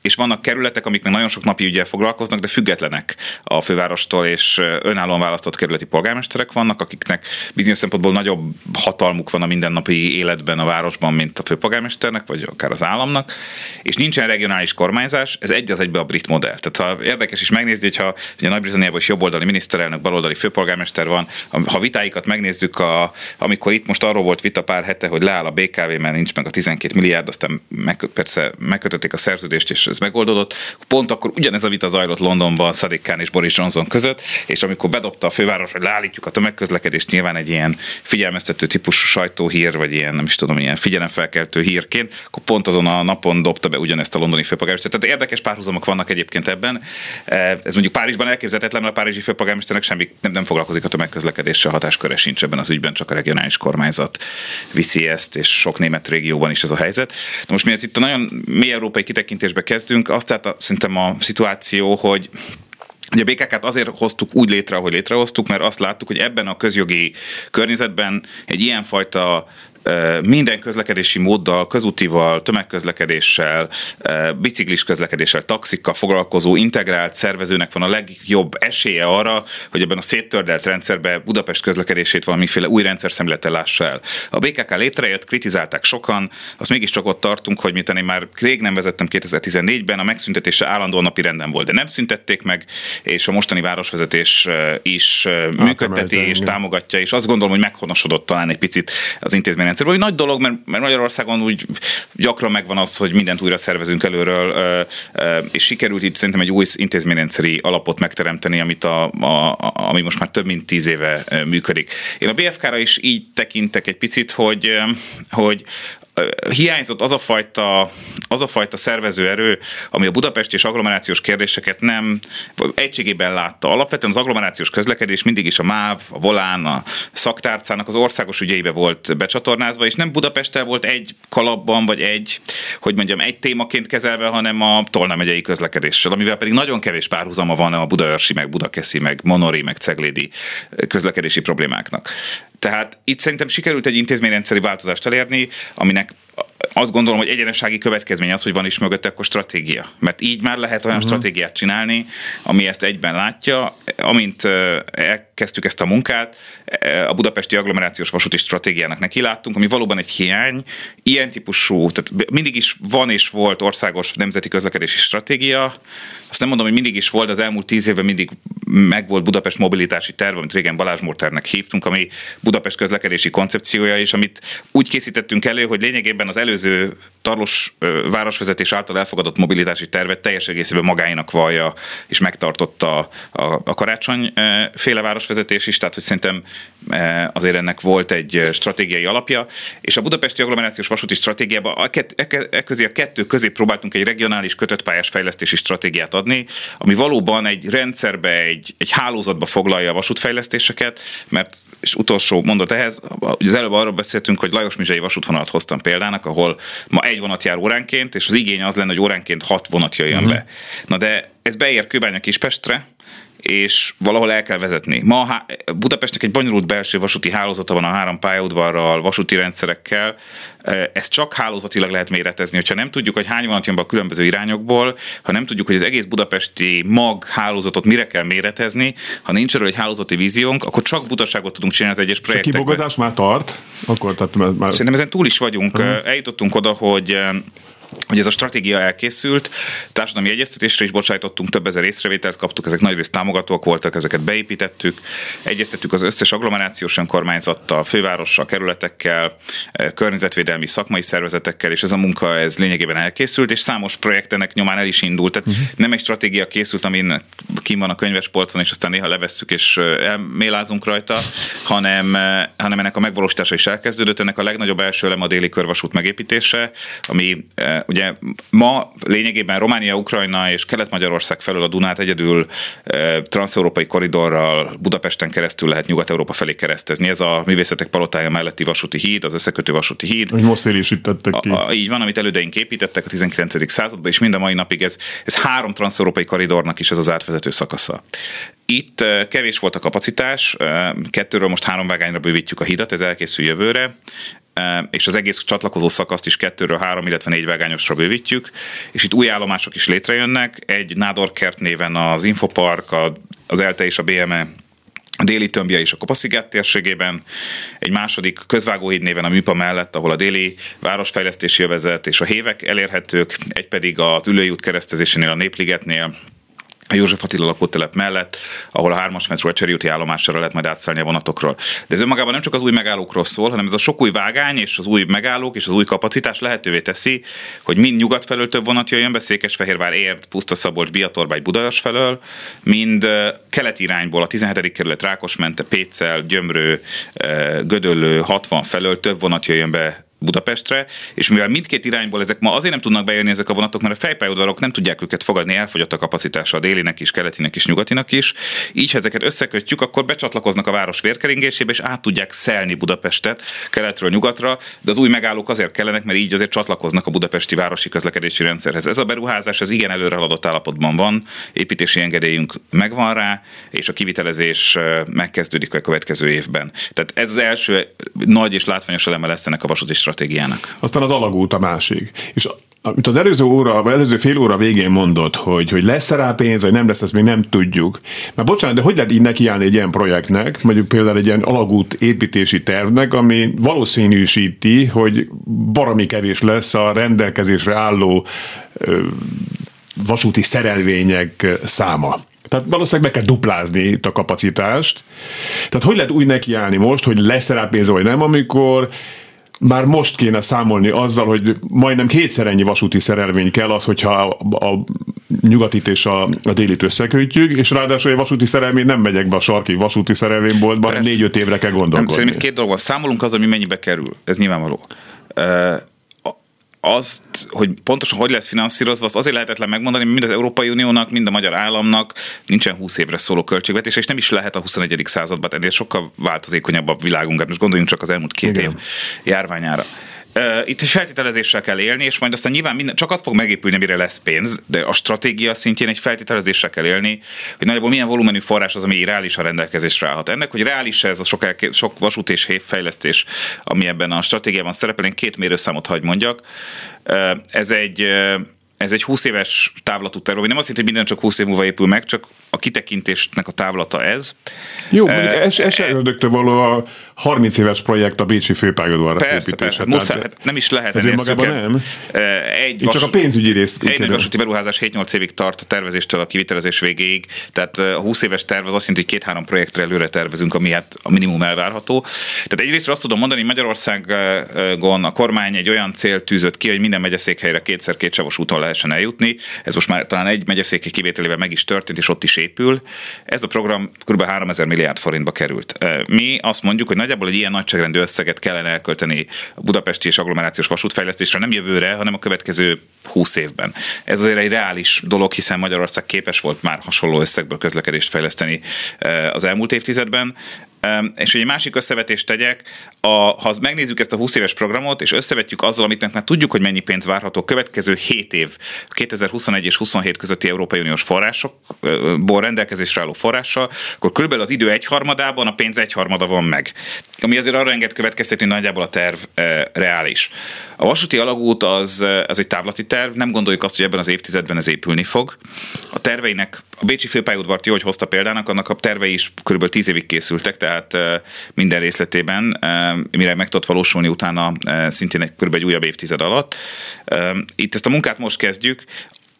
és vannak kerületek, amik nagyon sok napi ügyel foglalkoznak, de függetlenek a fővárostól, és önállóan választott kerületi polgármesterek vannak, akiknek bizonyos szempontból nagyobb hatalmuk van a mindennapi életben a városban, mint a főpolgármesternek, vagy akár az államnak, és nincsen regionális kormányzás, ez egy az egybe a brit modell. Tehát ha érdekes is megnézni, hogyha ugye Nagy-Britanniában is jobboldali miniszterelnök, baloldali főpolgármester van, ha vitáikat megnézzük, a, amikor itt most arról volt vita pár hete, hogy leáll a BKV, mert nincs meg a 12 milliárd, aztán meg, persze megkötötték a szerződést, és ez megoldódott. Pont akkor ugyanez a vita zajlott Londonban Sadiq Khan és Boris Johnson között, és amikor bedobta a főváros, hogy leállítjuk a tömegközlekedést, nyilván egy ilyen figyelmeztető típusú sajtóhír, vagy ilyen, nem is tudom, ilyen figyelemfelkeltő hírként, akkor pont azon a napon dobta be ugyanezt a londoni főpolgármester. Tehát érdekes párhuzamok vannak egyébként ebben. Eh, ez mondjuk Párizsban elképzelhetetlen, mert a párizsi főpolgármesternek semmi nem, nem foglalkozik a tömegközlekedéssel, hatásköre sincs ebben az ügyben, csak a regionális kormányzat viszi ezt, és sok német régióban is ez a helyzet. De most miért itt a nagyon mély európai kitekintésbe kezdünk, azt tehát szerintem a szituáció, hogy Ugye a BKK-t azért hoztuk úgy létre, ahogy létrehoztuk, mert azt láttuk, hogy ebben a közjogi környezetben egy ilyenfajta minden közlekedési móddal, közútival, tömegközlekedéssel, biciklis közlekedéssel, taxikkal foglalkozó integrált szervezőnek van a legjobb esélye arra, hogy ebben a széttördelt rendszerben Budapest közlekedését valamiféle új rendszer szemlete lássa el. A BKK létrejött, kritizálták sokan, azt mégiscsak ott tartunk, hogy mit én már rég nem vezettem 2014-ben, a megszüntetése állandóan napi renden volt, de nem szüntették meg, és a mostani városvezetés is működteti és támogatja, és azt gondolom, hogy meghonosodott talán egy picit az intézmény rendszerből, hogy nagy dolog, mert, mert Magyarországon úgy gyakran megvan az, hogy mindent újra szervezünk előről, és sikerült itt szerintem egy új intézményrendszeri alapot megteremteni, amit a, a, ami most már több mint tíz éve működik. Én a BFK-ra is így tekintek egy picit, hogy, hogy hiányzott az a fajta, az a fajta szervező erő, ami a budapesti és agglomerációs kérdéseket nem egységében látta. Alapvetően az agglomerációs közlekedés mindig is a MÁV, a Volán, a szaktárcának az országos ügyeibe volt becsatornázva, és nem Budapesttel volt egy kalapban, vagy egy, hogy mondjam, egy témaként kezelve, hanem a Tolna megyei közlekedéssel, amivel pedig nagyon kevés párhuzama van a budaörsi, meg budakeszi, meg monori, meg ceglédi közlekedési problémáknak. Tehát itt szerintem sikerült egy intézményrendszeri változást elérni, aminek azt gondolom, hogy egyenesági következmény az, hogy van is mögötte akkor stratégia. Mert így már lehet olyan uh-huh. stratégiát csinálni, ami ezt egyben látja. Amint elkezdtük ezt a munkát, a budapesti agglomerációs vasúti stratégiának neki láttunk, ami valóban egy hiány. Ilyen típusú, tehát mindig is van és volt országos nemzeti közlekedési stratégia. Azt nem mondom, hogy mindig is volt, az elmúlt tíz évben mindig megvolt Budapest mobilitási terv, amit régen Balázs Murternek hívtunk, ami Budapest közlekedési koncepciója is, amit úgy készítettünk elő, hogy lényegében az előző Tarlós városvezetés által elfogadott mobilitási tervet teljes egészében magáinak vallja, és megtartotta a, a karácsony féle városvezetés is, tehát hogy szerintem azért ennek volt egy stratégiai alapja, és a budapesti agglomerációs vasúti stratégiában a, kett, e, e közé a kettő közé próbáltunk egy regionális kötöttpályás fejlesztési stratégiát adni, ami valóban egy rendszerbe, egy, egy hálózatba foglalja a vasútfejlesztéseket, mert és utolsó mondat ehhez, az előbb arról beszéltünk, hogy Lajos Mizsai vasútvonalat hoztam példának, ahol ma egy vonat jár óránként, és az igény az lenne, hogy óránként hat vonat jöjjön uh-huh. be. Na de ez beér Kőbánya Kispestre, és valahol el kell vezetni. Ma Budapestnek egy bonyolult belső vasúti hálózata van a három pályaudvarral, vasúti rendszerekkel. Ezt csak hálózatilag lehet méretezni. Hogyha nem tudjuk, hogy hány vonat jön be a különböző irányokból, ha nem tudjuk, hogy az egész budapesti mag hálózatot mire kell méretezni, ha nincs erről egy hálózati víziónk, akkor csak butaságot tudunk csinálni az egyes projektekben. És a kibogozás már tart? Akkor, tehát már... Szerintem ezen túl is vagyunk. Uh-huh. Eljutottunk oda, hogy hogy ez a stratégia elkészült, társadalmi egyeztetésre is bocsájtottunk, több ezer észrevételt kaptuk, ezek nagyrészt támogatók voltak, ezeket beépítettük, egyeztettük az összes agglomerációs önkormányzattal, fővárossal, kerületekkel, eh, környezetvédelmi szakmai szervezetekkel, és ez a munka ez lényegében elkészült, és számos projektenek nyomán el is indult. Tehát uh-huh. nem egy stratégia készült, amin kim van a könyvespolcon, és aztán néha levesszük és eh, elmélázunk rajta, hanem, eh, hanem ennek a megvalósítása is elkezdődött. Ennek a legnagyobb első elem a déli körvasút megépítése, ami Ugye ma lényegében Románia, Ukrajna és Kelet-Magyarország felől a Dunát egyedül e, transzeurópai koridorral Budapesten keresztül lehet Nyugat-Európa felé keresztezni. Ez a művészetek palotája melletti vasúti híd, az összekötő vasúti híd. Hogy most szélésítettek ki. A, a, így van, amit elődeink építettek a 19. században, és mind a mai napig ez, ez három transzeurópai koridornak is ez az átvezető szakasza. Itt e, kevés volt a kapacitás, e, kettőről most három vágányra bővítjük a hidat, ez elkészül jövőre és az egész csatlakozó szakaszt is kettőről három, illetve négy vágányosra bővítjük, és itt új állomások is létrejönnek, egy Nádorkert néven az Infopark, az ELTE és a BME a déli tömbje és a Kopaszigát térségében, egy második közvágóhíd néven a Műpa mellett, ahol a déli városfejlesztési övezet és a hévek elérhetők, egy pedig az Ülői út keresztezésénél a Népligetnél, a József Attila lakótelep mellett, ahol a hármas metró a úti állomásra lehet majd átszállni a vonatokról. De ez önmagában nem csak az új megállókról szól, hanem ez a sok új vágány és az új megállók és az új kapacitás lehetővé teszi, hogy mind nyugat felől több vonat jöjjön be, Székesfehérvár, Érd, Puszta Szabolcs, Biatorba, Budaörs felől, mind kelet irányból a 17. kerület Rákosmente, Pécel, Gyömrő, Gödöllő, 60 felől több vonat jöjjön be Budapestre, és mivel mindkét irányból ezek ma azért nem tudnak bejönni ezek a vonatok, mert a fejpályaudvarok nem tudják őket fogadni, elfogyott a kapacitása a délinek is, keletinek is, nyugatinak is. Így, ha ezeket összekötjük, akkor becsatlakoznak a város vérkeringésébe, és át tudják szelni Budapestet keletről nyugatra, de az új megállók azért kellenek, mert így azért csatlakoznak a budapesti városi közlekedési rendszerhez. Ez a beruházás ez igen előre haladott állapotban van, építési engedélyünk megvan rá, és a kivitelezés megkezdődik a következő évben. Tehát ez az első nagy és látványos eleme lesz ennek a vasúti stratégiának. Aztán az alagút a másik. És amit az előző óra, vagy előző fél óra végén mondott, hogy, hogy lesz rá pénz, vagy nem lesz, ezt még nem tudjuk. Na bocsánat, de hogy lehet így nekiállni egy ilyen projektnek, mondjuk például egy ilyen alagút építési tervnek, ami valószínűsíti, hogy baromi kevés lesz a rendelkezésre álló ö, vasúti szerelvények száma. Tehát valószínűleg be kell duplázni itt a kapacitást. Tehát hogy lehet úgy nekiállni most, hogy lesz rá pénz, vagy nem, amikor már most kéne számolni azzal, hogy majdnem kétszer ennyi vasúti szerelvény kell az, hogyha a, a nyugatit és a, a délit összekötjük, és ráadásul a vasúti szerelvény nem megyek be a sarki vasúti szerelvényboltba, négy-öt évre kell gondolkodni. Nem, szerintem két dolog van. Számolunk az, ami mennyibe kerül. Ez nyilvánvaló azt, hogy pontosan hogy lesz finanszírozva, azt azért lehetetlen megmondani, mert mind az Európai Uniónak, mind a magyar államnak nincsen 20 évre szóló költségvetés, és nem is lehet a 21. században ennél sokkal változékonyabb a világunk. Hát most gondoljunk csak az elmúlt két Igen. év járványára. Itt egy feltételezéssel kell élni, és majd aztán nyilván minden, csak az fog megépülni, mire lesz pénz, de a stratégia szintjén egy feltételezéssel kell élni, hogy nagyjából milyen volumenű forrás az, ami reális a rendelkezésre állhat. Ennek, hogy reális ez a sok, sok vasút és fejlesztés, ami ebben a stratégiában szerepel, én két mérőszámot hagy mondjak. Ez egy ez egy 20 éves távlatú terv, nem azt jelenti, hogy minden csak 20 év múlva épül meg, csak a kitekintésnek a távlata ez. Jó, mondjuk ez, ez se ördögtől való a, 30 éves projekt a Bécsi főpályaudvar Persze, építése. persze. Muszáj, hát nem is lehet Ez önmagában nem? Egy Én csak a pénzügyi részt Egy nagy vasúti beruházás 7-8 évig tart a tervezéstől a kivitelezés végéig, tehát a 20 éves terv az azt jelenti, hogy két-három projektre előre tervezünk, ami hát a minimum elvárható. Tehát egyrészt azt tudom mondani, hogy Magyarországon a kormány egy olyan cél tűzött ki, hogy minden megyeszékhelyre kétszer két savos úton lehessen eljutni. Ez most már talán egy megyeszékhely kivételével meg is történt, és ott is épül. Ez a program kb. 3000 milliárd forintba került. Mi azt mondjuk, hogy nagyjából egy ilyen nagyságrendű összeget kellene elkölteni a budapesti és agglomerációs vasútfejlesztésre, nem jövőre, hanem a következő 20 évben. Ez azért egy reális dolog, hiszen Magyarország képes volt már hasonló összegből közlekedést fejleszteni eh, az elmúlt évtizedben. És hogy egy másik összevetést tegyek, a, ha megnézzük ezt a 20 éves programot, és összevetjük azzal, amit már tudjuk, hogy mennyi pénz várható a következő 7 év, 2021 és 27 közötti Európai Uniós forrásokból rendelkezésre álló forrással, akkor körülbelül az idő egyharmadában a pénz egyharmada van meg. Ami azért arra enged következtetni, nagyjából a terv e, reális. A vasúti alagút az, eh, az egy távlati terv, nem gondoljuk azt, hogy ebben az évtizedben ez épülni fog. A terveinek, a Bécsi főpályaudvart jó, hogy hozta példának, annak a tervei is kb. 10 évig készültek, tehát eh, minden részletében, mire meg tudott valósulni utána szintén egy, kb. egy újabb évtized alatt. Itt ezt a munkát most kezdjük,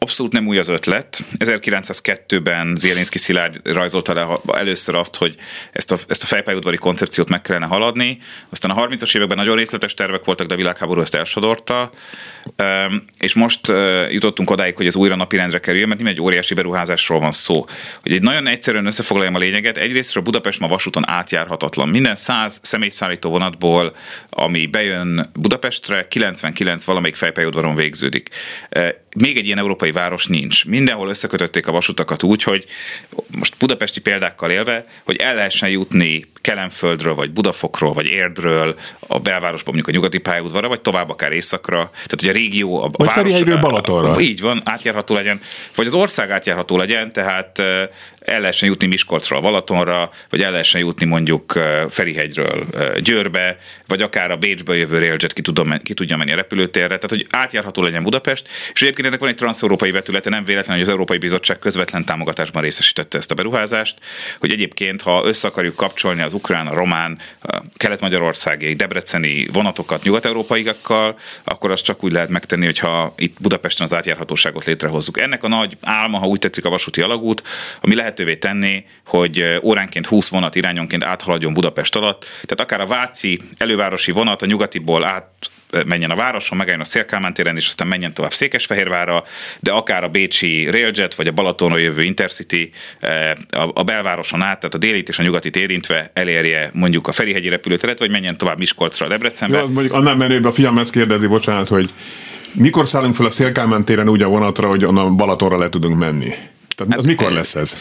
Abszolút nem új az ötlet. 1902-ben Zielinski Szilárd rajzolta le először azt, hogy ezt a, ezt a fejpályaudvari koncepciót meg kellene haladni. Aztán a 30-as években nagyon részletes tervek voltak, de a világháború ezt elsodorta. És most jutottunk odáig, hogy ez újra napirendre kerül, mert nem egy óriási beruházásról van szó. Hogy egy nagyon egyszerűen összefoglaljam a lényeget, egyrésztről Budapest ma vasúton átjárhatatlan. Minden 100 személyszállító vonatból, ami bejön Budapestre, 99 valamelyik fejpályaudvaron végződik. Még egy ilyen európai város nincs. Mindenhol összekötötték a vasutakat úgy, hogy most budapesti példákkal élve, hogy el lehessen jutni Kelenföldről, vagy Budafokról, vagy Érdről, a belvárosba mondjuk a nyugati pályaudvarra, vagy tovább akár északra. Tehát, hogy a régió, a Vagy Ferihegyről Balatonra. Így van, átjárható legyen, vagy az ország átjárható legyen, tehát eh, el lehessen jutni Miskolcról Balatonra, vagy el lehessen jutni mondjuk Ferihegyről Győrbe, vagy akár a Bécsből jövő Railjet ki, tudom, ki tudja menni a repülőtérre, tehát hogy átjárható legyen Budapest, és egyébként ennek van egy transzeurópai vetülete, nem véletlen, hogy az Európai Bizottság közvetlen támogatásban részesítette ezt a beruházást, hogy egyébként, ha össze akarjuk kapcsolni az ukrán, a román, kelet-magyarországi, debreceni vonatokat nyugat-európaiakkal, akkor azt csak úgy lehet megtenni, hogyha itt Budapesten az átjárhatóságot létrehozzuk. Ennek a nagy álma, ha úgy tetszik, a vasúti alagút, ami lehetővé tenni, hogy óránként 20 vonat irányonként áthaladjon Budapest alatt, tehát akár a Váci elővárosi vonat a nyugatiból át menjen a városon, megálljon a Szélkámán téren, és aztán menjen tovább Székesfehérvárra, de akár a Bécsi Railjet, vagy a Balatonra jövő Intercity a, belvároson át, tehát a délit és a nyugatit érintve elérje mondjuk a Ferihegyi repülőteret, vagy menjen tovább Miskolcra, Debrecenbe. Jó, mondjuk annál menőbb a fiam ezt kérdezi, bocsánat, hogy mikor szállunk fel a Szélkámán téren úgy a vonatra, hogy onnan Balatonra le tudunk menni? Tehát az mikor lesz ez?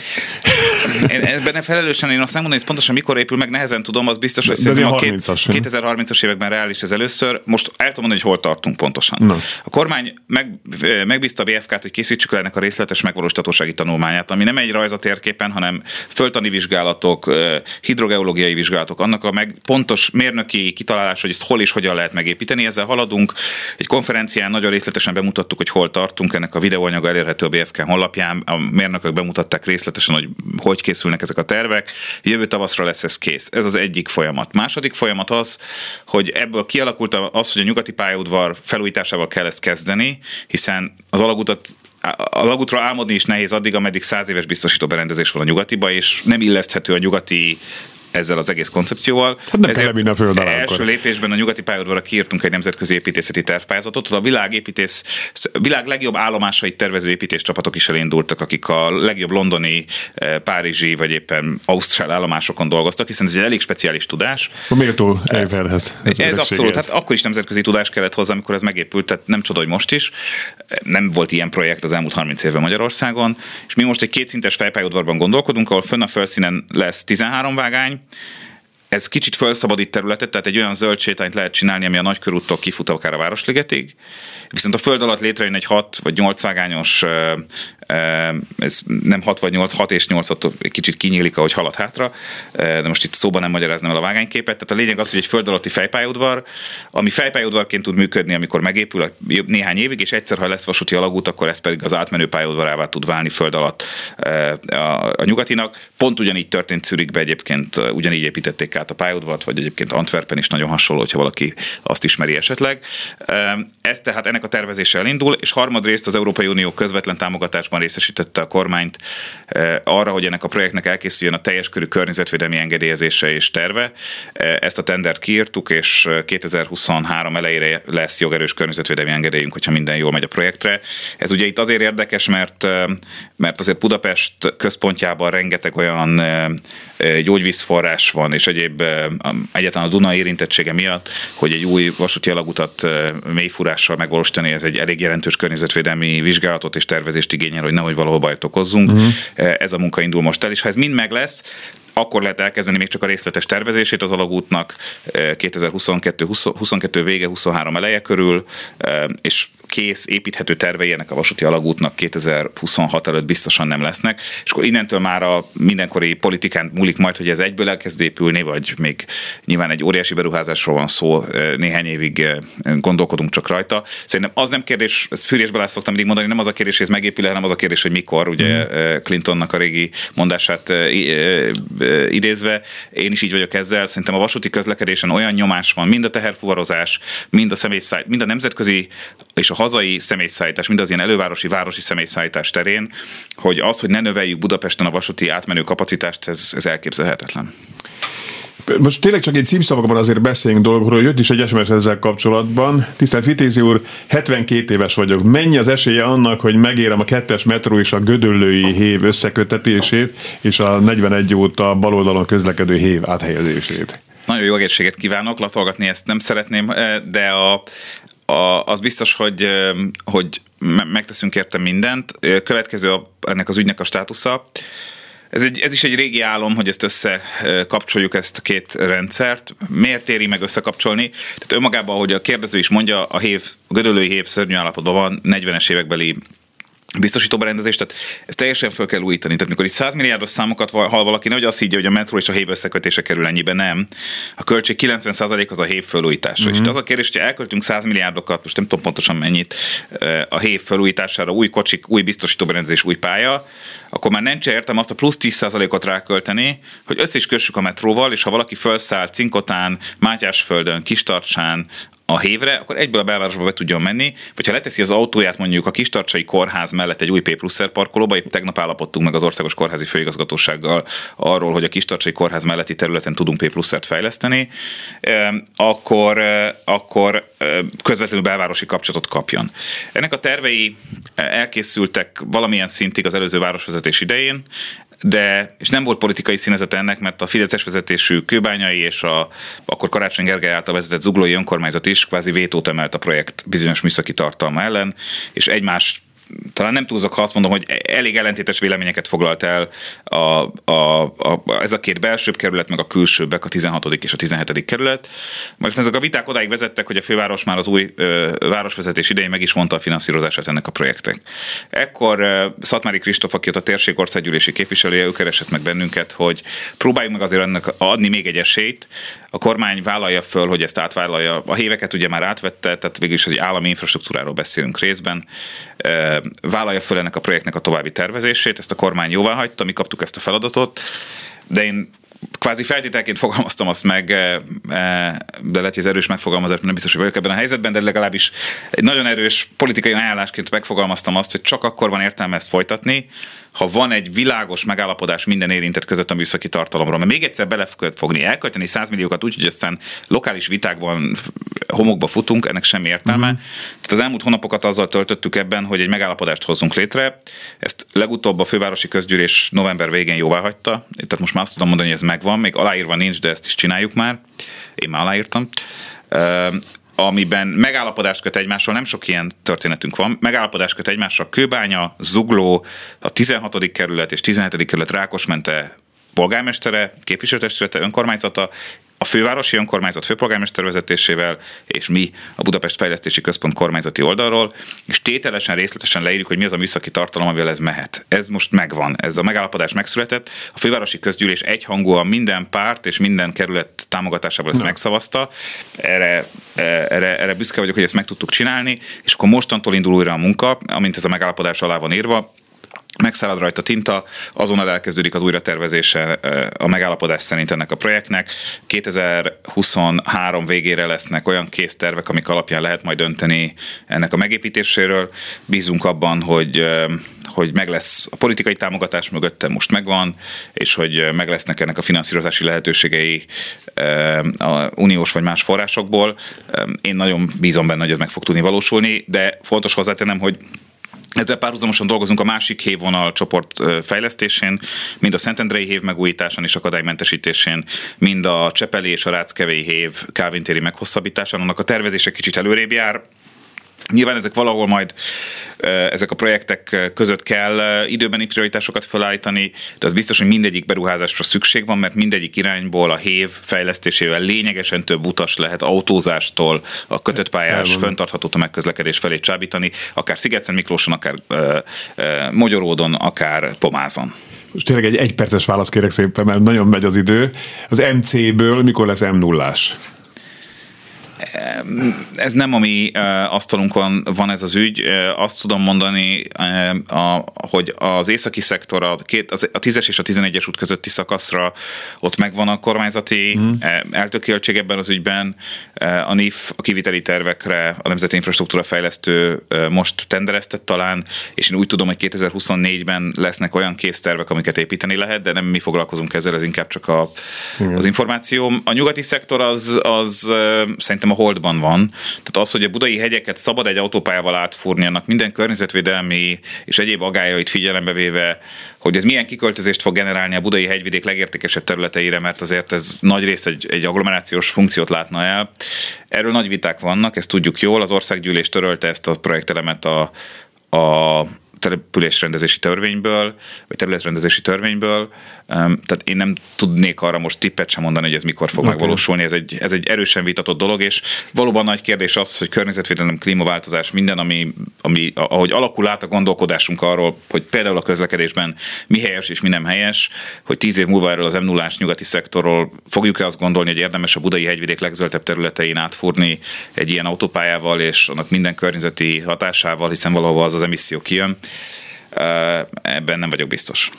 Én ebben felelősen én azt nem mondom, hogy pontosan mikor épül meg, nehezen tudom, az biztos, hogy De- a ilyen két- 30-as, nem? 2030-as években reális ez először. Most el tudom mondani, hogy hol tartunk pontosan. Na. A kormány meg, megbízta a BFK-t, hogy készítsük el ennek a részletes megvalósítatósági tanulmányát, ami nem egy rajz a térképen, hanem föltani vizsgálatok, ö, hidrogeológiai vizsgálatok, annak a meg pontos mérnöki kitalálás, hogy ezt hol és hogyan lehet megépíteni. Ezzel haladunk. Egy konferencián nagyon részletesen bemutattuk, hogy hol tartunk. Ennek a videóanyaga elérhető a BFK honlapján. A mérnökök bemutatták részletesen, hogy hogy készülnek ezek a tervek. Jövő tavaszra lesz ez kész. Ez az egyik folyamat. Második folyamat az, hogy ebből kialakult az, hogy a nyugati pályaudvar felújításával kell ezt kezdeni, hiszen az alagutat a alagútra álmodni is nehéz addig, ameddig száz éves biztosító berendezés van a nyugatiba, és nem illeszthető a nyugati ezzel az egész koncepcióval. Hát nem föld alá első lépésben a nyugati pályaudvarra kiírtunk egy nemzetközi építészeti tervpályázatot, a világ, építész, világ legjobb állomásait tervező építéscsapatok is elindultak, akik a legjobb londoni, eh, párizsi vagy éppen ausztrál állomásokon dolgoztak, hiszen ez egy elég speciális tudás. A méltó Eifelhez. Ez, ez abszolút, hát akkor is nemzetközi tudás kellett hozzá, amikor ez megépült, tehát nem csoda, hogy most is. Nem volt ilyen projekt az elmúlt 30 évben Magyarországon, és mi most egy kétszintes fejpályaudvarban gondolkodunk, ahol fönn a felszínen lesz 13 vágány, ez kicsit felszabadít területet, tehát egy olyan zöld sétányt lehet csinálni, ami a nagykörúttól kifut akár a Városligetig, viszont a föld alatt létrejön egy 6 vagy 8 vágányos Ez nem 6 vagy 8, 6 és 8 attól kicsit kinyílik, ahogy halad hátra, de most itt szóban nem magyaráznám el a vágányképet. Tehát a lényeg az, hogy egy föld alatti fejpályaudvar, ami fejpályaudvarként tud működni, amikor megépül néhány évig, és egyszer, ha lesz vasúti alagút, akkor ez pedig az átmenő pályaudvarává tud válni föld alatt a, nyugatinak. Pont ugyanígy történt Zürichbe egyébként, ugyanígy építették át a pályaudvart, vagy egyébként Antwerpen is nagyon hasonló, hogyha valaki azt ismeri esetleg. Ez tehát ennek a tervezése elindul, és harmadrészt az Európai Unió közvetlen támogatásban részesítette a kormányt arra, hogy ennek a projektnek elkészüljön a teljes körű környezetvédelmi engedélyezése és terve. Ezt a tendert kiírtuk, és 2023 elejére lesz jogerős környezetvédelmi engedélyünk, hogyha minden jól megy a projektre. Ez ugye itt azért érdekes, mert, mert azért Budapest központjában rengeteg olyan gyógyvízforrás van, és egyéb egyáltalán a Duna érintettsége miatt, hogy egy új vasúti alagutat mélyfúrással megvalósítani, ez egy elég jelentős környezetvédelmi vizsgálatot és tervezést igényel, hogy nehogy valahol bajt okozzunk. Uh-huh. Ez a munka indul most el, és ha ez mind meg lesz, akkor lehet elkezdeni még csak a részletes tervezését az alagútnak 2022 22 vége, 23 eleje körül, és kész építhető tervei ennek a vasúti alagútnak 2026 előtt biztosan nem lesznek, és akkor innentől már a mindenkori politikán múlik majd, hogy ez egyből elkezd épülni, vagy még nyilván egy óriási beruházásról van szó, néhány évig gondolkodunk csak rajta. Szerintem az nem kérdés, ezt Fűrés Balázs szoktam mindig mondani, nem az a kérdés, hogy ez megépül, hanem az a kérdés, hogy mikor, ugye mm. Clintonnak a régi mondását idézve, én is így vagyok ezzel, szerintem a vasúti közlekedésen olyan nyomás van, mind a teherfuvarozás, mind a személyszáll, mind a nemzetközi és a hazai személyszállítás, mind az ilyen elővárosi, városi személyszállítás terén, hogy az, hogy ne növeljük Budapesten a vasúti átmenő kapacitást, ez, ez elképzelhetetlen. Most tényleg csak egy címszavakban azért beszéljünk dolgokról, jött is egy SMS ezzel kapcsolatban. Tisztelt Vitézi úr, 72 éves vagyok. Mennyi az esélye annak, hogy megérem a kettes metró és a gödöllői hév összekötetését, és a 41 óta baloldalon közlekedő hév áthelyezését? Nagyon jó egészséget kívánok, latolgatni ezt nem szeretném, eh, de a, a, az biztos, hogy, hogy megteszünk érte mindent. Következő a, ennek az ügynek a státusza. Ez, egy, ez is egy régi álom, hogy ezt összekapcsoljuk ezt a két rendszert. Miért éri meg összekapcsolni? Tehát önmagában, ahogy a kérdező is mondja, a hév, a gödölői hév szörnyű állapotban van, 40-es évekbeli biztosító berendezést, tehát ezt teljesen fel kell újítani. Tehát mikor itt 100 milliárdos számokat hall valaki, nehogy azt higgye, hogy a metró és a hév összekötése kerül ennyibe, nem. A költség 90% az a hév felújítása. Mm-hmm. És az a kérdés, hogy elköltünk 100 milliárdokat, most nem tudom pontosan mennyit, a hév felújítására, új kocsik, új biztosító berendezés, új pálya, akkor már nem értem azt a plusz 10%-ot rákölteni, hogy össze is kössük a metróval, és ha valaki felszáll Cinkotán, Mátyásföldön, Kistarcsán, a hévre, akkor egyből a belvárosba be tudjon menni, vagy ha leteszi az autóját mondjuk a Kistarcsai Kórház mellett egy új P pluszer parkolóba, épp tegnap állapodtunk meg az Országos Kórházi Főigazgatósággal arról, hogy a Kistarcsai Kórház melletti területen tudunk P pluszert fejleszteni, akkor, akkor közvetlenül belvárosi kapcsolatot kapjon. Ennek a tervei elkészültek valamilyen szintig az előző városvezetés idején, de, és nem volt politikai színezet ennek, mert a Fideszes vezetésű kőbányai és a akkor Karácsony Gergely által vezetett zuglói önkormányzat is kvázi vétót emelt a projekt bizonyos műszaki tartalma ellen, és egymás talán nem túlzok, ha azt mondom, hogy elég ellentétes véleményeket foglalt el a, a, a, ez a két belsőbb kerület, meg a külsőbbek, a 16. és a 17. kerület. Majd ezek a viták odáig vezettek, hogy a főváros már az új ö, városvezetés idején meg is mondta a finanszírozását ennek a projektek. Ekkor ö, Szatmári Kristóf, aki ott a térség országgyűlési képviselője, ő keresett meg bennünket, hogy próbáljuk meg azért ennek adni még egy esélyt, a kormány vállalja föl, hogy ezt átvállalja. A héveket ugye már átvette, tehát végül is az állami infrastruktúráról beszélünk részben. Vállalja föl ennek a projektnek a további tervezését, ezt a kormány jóvá hagyta, mi kaptuk ezt a feladatot, de én kvázi feltételként fogalmaztam azt meg, de lehet, hogy ez erős megfogalmazás, nem biztos, hogy vagyok ebben a helyzetben, de legalábbis egy nagyon erős politikai ajánlásként megfogalmaztam azt, hogy csak akkor van értelme ezt folytatni, ha van egy világos megállapodás minden érintett között a műszaki tartalomról. Mert még egyszer bele fogni, elkölteni 100 milliókat úgy, hogy aztán lokális vitákban homokba futunk, ennek semmi értelme. Mm-hmm. Tehát az elmúlt hónapokat azzal töltöttük ebben, hogy egy megállapodást hozzunk létre. Ezt legutóbb a fővárosi közgyűlés november végén jóvá hagyta. Tehát most már azt tudom mondani, hogy ez megvan, még aláírva nincs, de ezt is csináljuk már. Én már aláírtam amiben megállapodást köt egymással, nem sok ilyen történetünk van, megállapodást köt egymással Kőbánya, Zugló, a 16. kerület és 17. kerület Rákosmente polgármestere, képviselőtestülete, önkormányzata, a fővárosi önkormányzat főpolgármester vezetésével, és mi a Budapest Fejlesztési Központ kormányzati oldalról, és tételesen, részletesen leírjuk, hogy mi az a műszaki tartalom, amivel ez mehet. Ez most megvan, ez a megállapodás megszületett. A fővárosi közgyűlés egyhangúan minden párt és minden kerület támogatásával ezt Na. megszavazta. Erre, erre, erre büszke vagyok, hogy ezt meg tudtuk csinálni, és akkor mostantól indul újra a munka, amint ez a megállapodás alá van írva, megszárad rajta tinta, azonnal elkezdődik az újratervezése a megállapodás szerint ennek a projektnek. 2023 végére lesznek olyan késztervek, amik alapján lehet majd dönteni ennek a megépítéséről. Bízunk abban, hogy, hogy meg lesz a politikai támogatás mögötte most megvan, és hogy meg lesznek ennek a finanszírozási lehetőségei a uniós vagy más forrásokból. Én nagyon bízom benne, hogy ez meg fog tudni valósulni, de fontos hozzátennem, hogy ezzel párhuzamosan dolgozunk a másik hévvonal csoport fejlesztésén, mind a Szentendrei hév megújításán és akadálymentesítésén, mind a Csepeli és a Ráckevei hév kávintéri meghosszabbításán. Annak a tervezése kicsit előrébb jár, Nyilván ezek valahol majd ezek a projektek között kell időbeni prioritásokat felállítani, de az biztos, hogy mindegyik beruházásra szükség van, mert mindegyik irányból a hév fejlesztésével lényegesen több utas lehet autózástól a kötött pályás, föntartható tömegközlekedés felé csábítani, akár Szigetszent Miklóson, akár Magyaródon, akár Pomázon. Most tényleg egy egyperces válasz kérek szépen, mert nagyon megy az idő. Az MC-ből mikor lesz m 0 ez nem a mi asztalunkon van ez az ügy. Azt tudom mondani, hogy az északi szektor, a, két, a 10-es és a 11-es út közötti szakaszra ott megvan a kormányzati mm. eltökéltség ebben az ügyben. A NIF a kiviteli tervekre a Nemzeti Infrastruktúra Fejlesztő most tendereztet talán, és én úgy tudom, hogy 2024-ben lesznek olyan késztervek, amiket építeni lehet, de nem mi foglalkozunk ezzel, ez inkább csak a, az információ. A nyugati szektor az, az szerintem a holdban van. Tehát az, hogy a budai hegyeket szabad egy autópályával átfúrni, annak minden környezetvédelmi és egyéb agályait figyelembe véve, hogy ez milyen kiköltözést fog generálni a budai hegyvidék legértékesebb területeire, mert azért ez nagy rész egy, egy agglomerációs funkciót látna el. Erről nagy viták vannak, ezt tudjuk jól. Az országgyűlés törölte ezt a projektelemet a, a településrendezési törvényből, vagy területrendezési törvényből, tehát én nem tudnék arra most tippet sem mondani, hogy ez mikor fog okay. megvalósulni. Ez egy, ez egy erősen vitatott dolog, és valóban nagy kérdés az, hogy környezetvédelem, klímaváltozás, minden, ami, ami ahogy alakul át a gondolkodásunk arról, hogy például a közlekedésben mi helyes és mi nem helyes, hogy tíz év múlva erről az m 0 nyugati szektorról fogjuk-e azt gondolni, hogy érdemes a budai hegyvidék legzöldebb területein átfúrni egy ilyen autópályával, és annak minden környezeti hatásával, hiszen valahol az az emisszió kijön. Ebben nem vagyok biztos.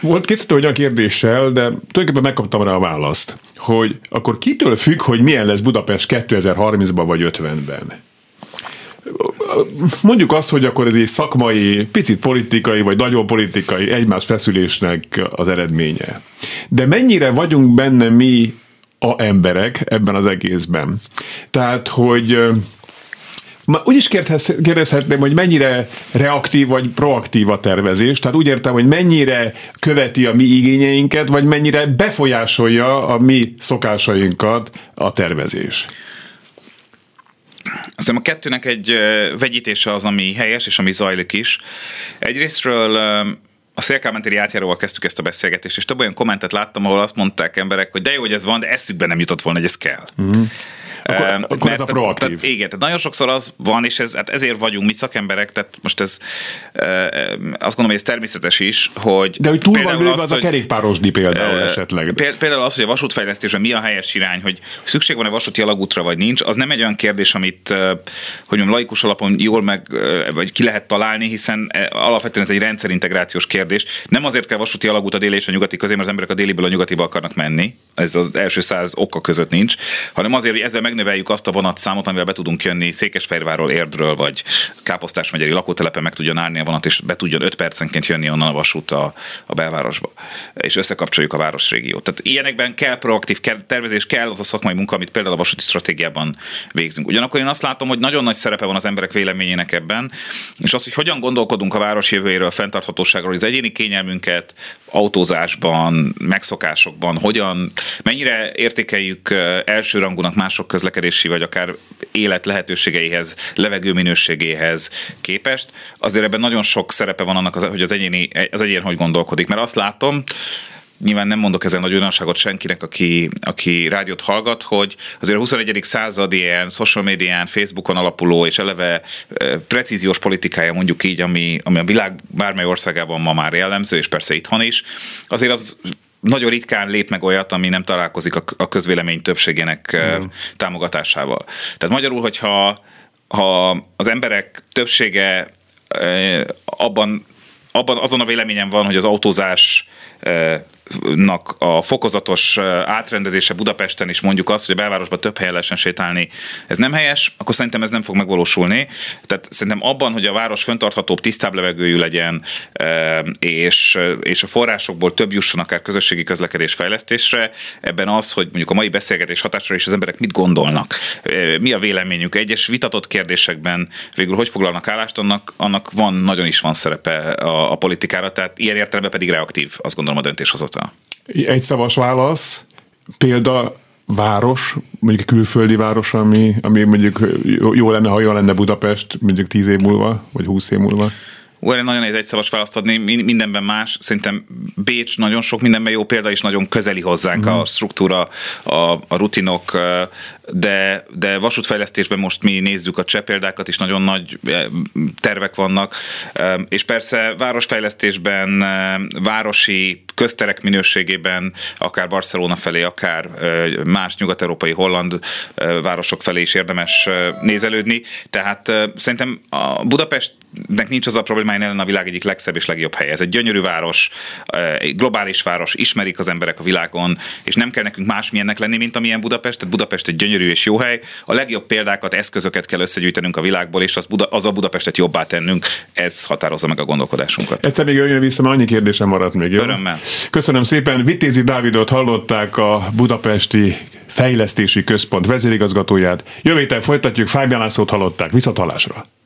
Volt készítő olyan kérdéssel, de tulajdonképpen megkaptam rá a választ, hogy akkor kitől függ, hogy milyen lesz Budapest 2030-ban vagy 50-ben? Mondjuk azt, hogy akkor ez egy szakmai, picit politikai, vagy nagyon politikai egymás feszülésnek az eredménye. De mennyire vagyunk benne mi a emberek ebben az egészben? Tehát, hogy úgy is kérdezhetném, hogy mennyire reaktív vagy proaktív a tervezés, tehát úgy értem, hogy mennyire követi a mi igényeinket, vagy mennyire befolyásolja a mi szokásainkat a tervezés. Aztán a kettőnek egy vegyítése az, ami helyes, és ami zajlik is. Egyrésztről a szélkálmentéri átjáróval kezdtük ezt a beszélgetést, és több olyan kommentet láttam, ahol azt mondták emberek, hogy de jó, hogy ez van, de eszükbe nem jutott volna, hogy ez kell. Mm. Akkor, um, akkor mert, ez a proaktív. Tehát, igen, tehát nagyon sokszor az van, és ez, hát ezért vagyunk mi szakemberek, tehát most ez uh, azt gondolom, hogy ez természetes is, hogy... De hogy túl van lőve az hogy, a kerékpárosdi például uh, esetleg. Például az, hogy a vasútfejlesztésben mi a helyes irány, hogy szükség van-e vasúti alagútra, vagy nincs, az nem egy olyan kérdés, amit, uh, hogy mondjam, laikus alapon jól meg, uh, vagy ki lehet találni, hiszen alapvetően ez egy rendszerintegrációs kérdés. Nem azért kell vasúti alagút a déli és a nyugati közé, mert az emberek a déliből a nyugatiba akarnak menni, ez az első száz oka között nincs, hanem azért, hogy ezzel megnöveljük azt a vonatszámot, amivel be tudunk jönni Székesfehérvárról, Érdről, vagy Káposztás megyeri lakótelepen meg tudjon állni a vonat, és be tudjon 5 percenként jönni onnan a vasút a, a belvárosba. És összekapcsoljuk a városrégiót. Tehát ilyenekben kell proaktív tervezés, kell az a szakmai munka, amit például a vasúti stratégiában végzünk. Ugyanakkor én azt látom, hogy nagyon nagy szerepe van az emberek véleményének ebben, és az, hogy hogyan gondolkodunk a város jövőjéről, a fenntarthatóságról, az egyéni kényelmünket autózásban, megszokásokban, hogyan, mennyire értékeljük elsőrangúnak mások közlekedési vagy akár élet lehetőségeihez, levegő minőségéhez képest, azért ebben nagyon sok szerepe van annak, hogy az, egyéni, az egyén hogy gondolkodik. Mert azt látom, nyilván nem mondok ezen nagy újdonságot senkinek, aki, aki rádiót hallgat, hogy azért a 21. század ilyen social médián, Facebookon alapuló és eleve precíziós politikája mondjuk így, ami, ami a világ bármely országában ma már jellemző, és persze itthon is, azért az nagyon ritkán lép meg olyat, ami nem találkozik a közvélemény többségének mm. támogatásával. Tehát magyarul, hogyha ha az emberek többsége abban, abban azon a véleményem van, hogy az autózás nak a fokozatos átrendezése Budapesten is mondjuk azt, hogy a belvárosban több helyen lehessen sétálni, ez nem helyes, akkor szerintem ez nem fog megvalósulni. Tehát szerintem abban, hogy a város föntarthatóbb, tisztább levegőjű legyen, és, és a forrásokból több jusson akár közösségi közlekedés fejlesztésre, ebben az, hogy mondjuk a mai beszélgetés hatásra is az emberek mit gondolnak, mi a véleményük, egyes vitatott kérdésekben végül hogy foglalnak állást, annak, annak van, nagyon is van szerepe a, a politikára, tehát ilyen értelemben pedig reaktív, azt gondolom a döntéshozatal. Egy szavas válasz, példa város, mondjuk külföldi város, ami, ami mondjuk jó lenne, ha jó lenne Budapest mondjuk tíz év múlva, vagy húsz év múlva? Erre nagyon nehéz egy szavas választ adni, mindenben más. Szerintem Bécs nagyon sok mindenben jó példa, és nagyon közeli hozzánk mm. a struktúra, a, a rutinok, de, de vasútfejlesztésben most mi nézzük a cseh példákat, is nagyon nagy tervek vannak, és persze városfejlesztésben, városi közterek minőségében, akár Barcelona felé, akár más nyugat-európai holland városok felé is érdemes nézelődni. Tehát szerintem a Budapestnek nincs az a problémája, ellen a világ egyik legszebb és legjobb helye. Ez egy gyönyörű város, globális város, ismerik az emberek a világon, és nem kell nekünk másmilyennek lenni, mint amilyen Budapest. Tehát Budapest egy gyönyörű és jó hely. A legjobb példákat, eszközöket kell összegyűjtenünk a világból, és az, Buda, az a Budapestet jobbá tennünk. Ez határozza meg a gondolkodásunkat. Egyszer még jöjjön vissza, mert annyi kérdésem maradt még. Jó? Örömmel. Köszönöm szépen. Vitézi Dávidot hallották a budapesti fejlesztési központ vezérigazgatóját. Jövő folytatjuk, Fábián Lászlót hallották. Viszont hallásra.